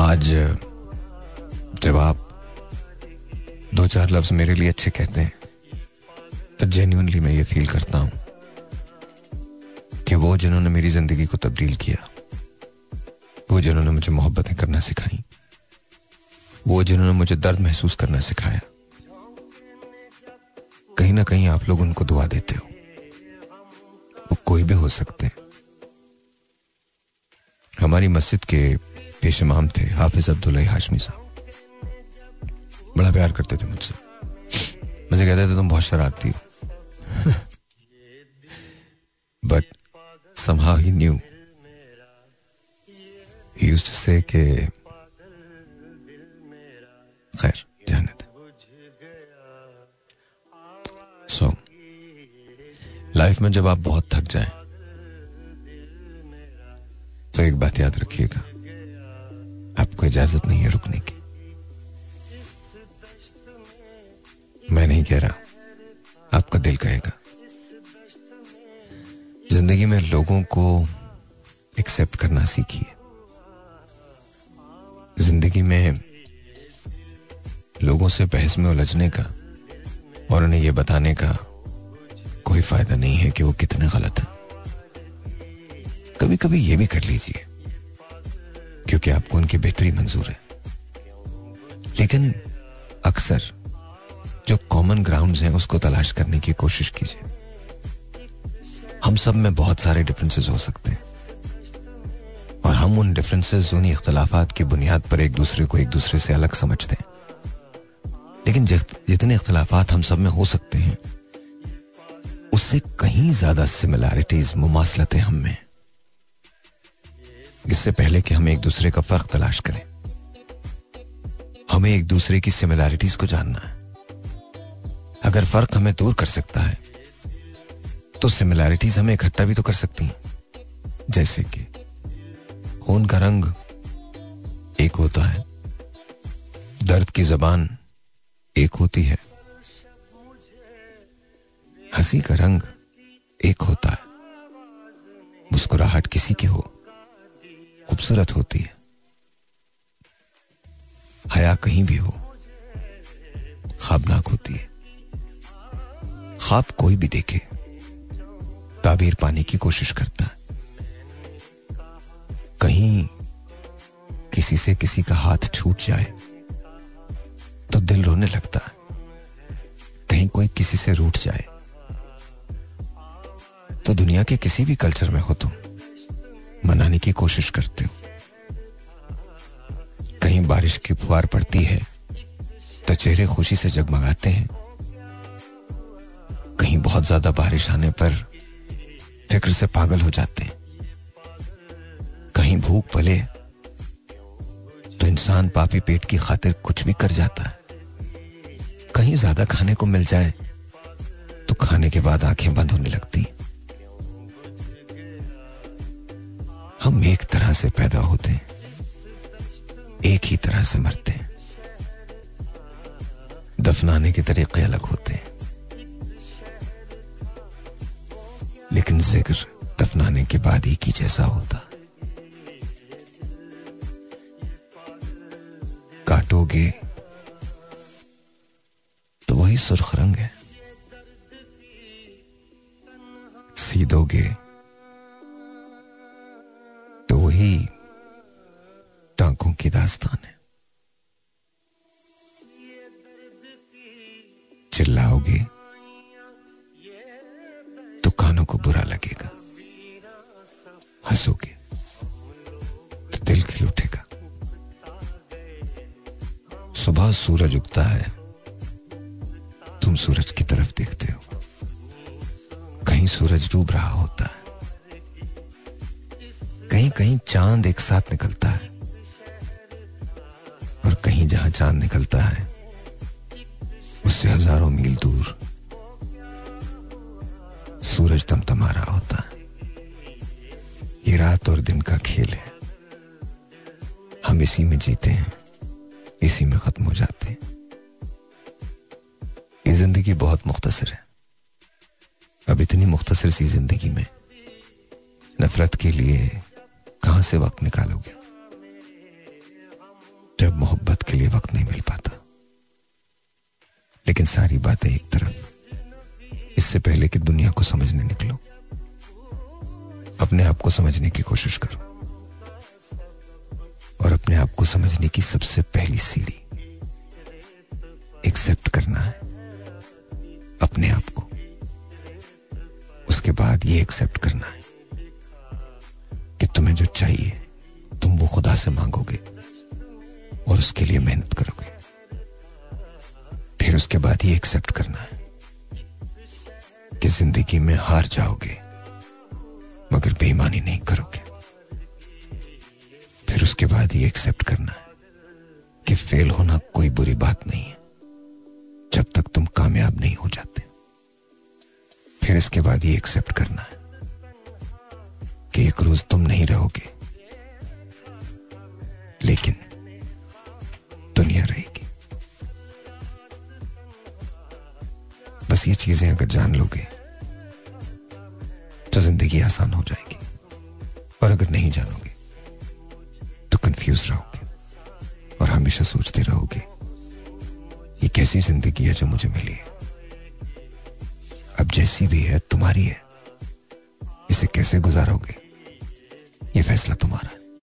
आज, जब आप दो चार लफ्ज मेरे लिए अच्छे कहते हैं तो जेन्यूनली मैं ये फील करता हूँ कि वो जिन्होंने मेरी ज़िंदगी को तब्दील किया, वो जिन्होंने मुझे मोहब्बतें करना सिखाई, वो जिन्होंने मुझे दर्द महसूस करना सिखाया, कहीं ना कहीं आप लोग उनको दुआ देते हो। वो कोई भी हो सकते हैं। हमारी मस्जिद के पेश इमाम थे हाफिज अब्दुल्ला हाशमी साहब। बड़ा प्यार करते थे मुझसे। मुझे कहते थे, तुम बहुत शरारती हो। But somehow he knew. He used के खैर जाने सो लाइफ में जब आप बहुत थक जाएँ तो एक बात याद रखिएगा आपको इजाज़त नहीं है रुकने की मैं नहीं कह रहा आपका दिल कहेगा ज़िंदगी में लोगों को एक्सेप्ट करना सीखिए। ज़िंदगी में लोगों से बहस में उलझने का और उन्हें यह बताने का कोई फ़ायदा नहीं है कि वो कितने गलत है। कभी कभी ये भी कर लीजिए, क्योंकि आपको उनकी बेहतरी मंजूर है। लेकिन अक्सर जो कॉमन ग्राउंड्स हैं उसको तलाश करने की कोशिश कीजिए। हम सब में बहुत सारे डिफरेंसेस हो सकते हैं। और हम उन डिफरेंसेस उन इख्तलाफात की बुनियाद पर एक दूसरे को एक दूसरे से अलग समझते हैं। लेकिन जितने इख्तलाफात हम सब में हो सकते हैं, उससे कहीं ज़्यादा सिमिलैरिटीज मुमासलतें हम में इससे पहले कि हम एक दूसरे का फ़र्क तलाश करें, हमें एक दूसरे की सिमिलैरिटीज को जानना है। अगर फ़र्क हमें दूर कर सकता है तो सिमिलैरिटीज हमें इकट्ठा भी तो कर सकती हैं। जैसे कि खून का रंग एक होता है, दर्द की जबान एक होती है, हँसी का रंग एक होता है, मुस्कुराहट किसी की हो, खूबसूरत होती है, हया कहीं भी हो, खाबनाक होती है। ख्वाब कोई भी देखे। ताबीर पाने की कोशिश करता है। कहीं किसी से किसी का हाथ छूट जाए तो दिल रोने लगता है। कहीं कोई किसी से रूठ जाए तो दुनिया के किसी भी कल्चर में हो तुम, मनाने की कोशिश करते हो। कहीं बारिश की फुहार पड़ती है तो चेहरे खुशी से जगमगाते हैं। कहीं बहुत ज़्यादा बारिश आने पर फ़िक्र से पागल हो जाते हैं। कहीं भूख पले तो इंसान पापी पेट की खातिर कुछ भी कर जाता है। कहीं ज़्यादा खाने को मिल जाए तो खाने के बाद आँखें बंद होने लगती हम एक तरह से पैदा होते हैं, एक ही तरह से मरते हैं। दफनाने के तरीके अलग होते हैं। ज़िक्र दफनाने के बाद एक ही जैसा होता। काटोगे तो वही सुर्ख रंग है। सीधोगे तो वही टांकों की दास्तान है। चिल्लाओगे कानों को बुरा लगेगा। हंसोगे तो दिल खिल उठेगा। सुबह सूरज उगता है, तुम सूरज की तरफ़ देखते हो। कहीं सूरज डूब रहा होता है। कहीं कहीं चाँद एक साथ निकलता है। और कहीं जहाँ चाँद निकलता है, उससे हज़ारों मील दूर सूरज तमतमा रहा होता ये रात और दिन का खेल है। हम इसी में जीते हैं, इसी में खत्म हो जाते हैं। ये ज़िंदगी बहुत मुख्तसर है। अब इतनी मुख्तसर सी ज़िंदगी में नफरत के लिए कहाँ से वक्त निकालोगे? जब मोहब्बत के लिए वक्त नहीं मिल पाता। लेकिन सारी बातें एक तरफ़। इससे पहले कि दुनिया को समझने निकलो। अपने आप को समझने की कोशिश करो। और अपने आप को समझने की सबसे पहली सीढ़ी एक्सेप्ट करना है। अपने आप को। उसके बाद ये एक्सेप्ट करना है कि तुम्हें जो चाहिए, तुम वो खुदा से मांगोगे और उसके लिए मेहनत करोगे। फिर उसके बाद ये एक्सेप्ट करना है कि ज़िंदगी में हार जाओगे, मगर बेईमानी नहीं करोगे। फिर उसके बाद ये एक्सेप्ट करना है कि फेल होना कोई बुरी बात नहीं है, जब तक तुम कामयाब नहीं हो जाते। फिर इसके बाद ये एक्सेप्ट करना है कि एक रोज तुम नहीं रहोगे। लेकिन दुनिया रहेगी बस ये चीज़ें अगर जान लोगे तो ज़िंदगी आसान हो जाएगी। और अगर नहीं जानोगे तो कंफ्यूज रहोगे। और हमेशा सोचते रहोगे, ये कैसी ज़िंदगी है जो मुझे मिली है? अब जैसी भी है, तुम्हारी है। इसे कैसे गुजारोगे? ये फैसला तुम्हारा है।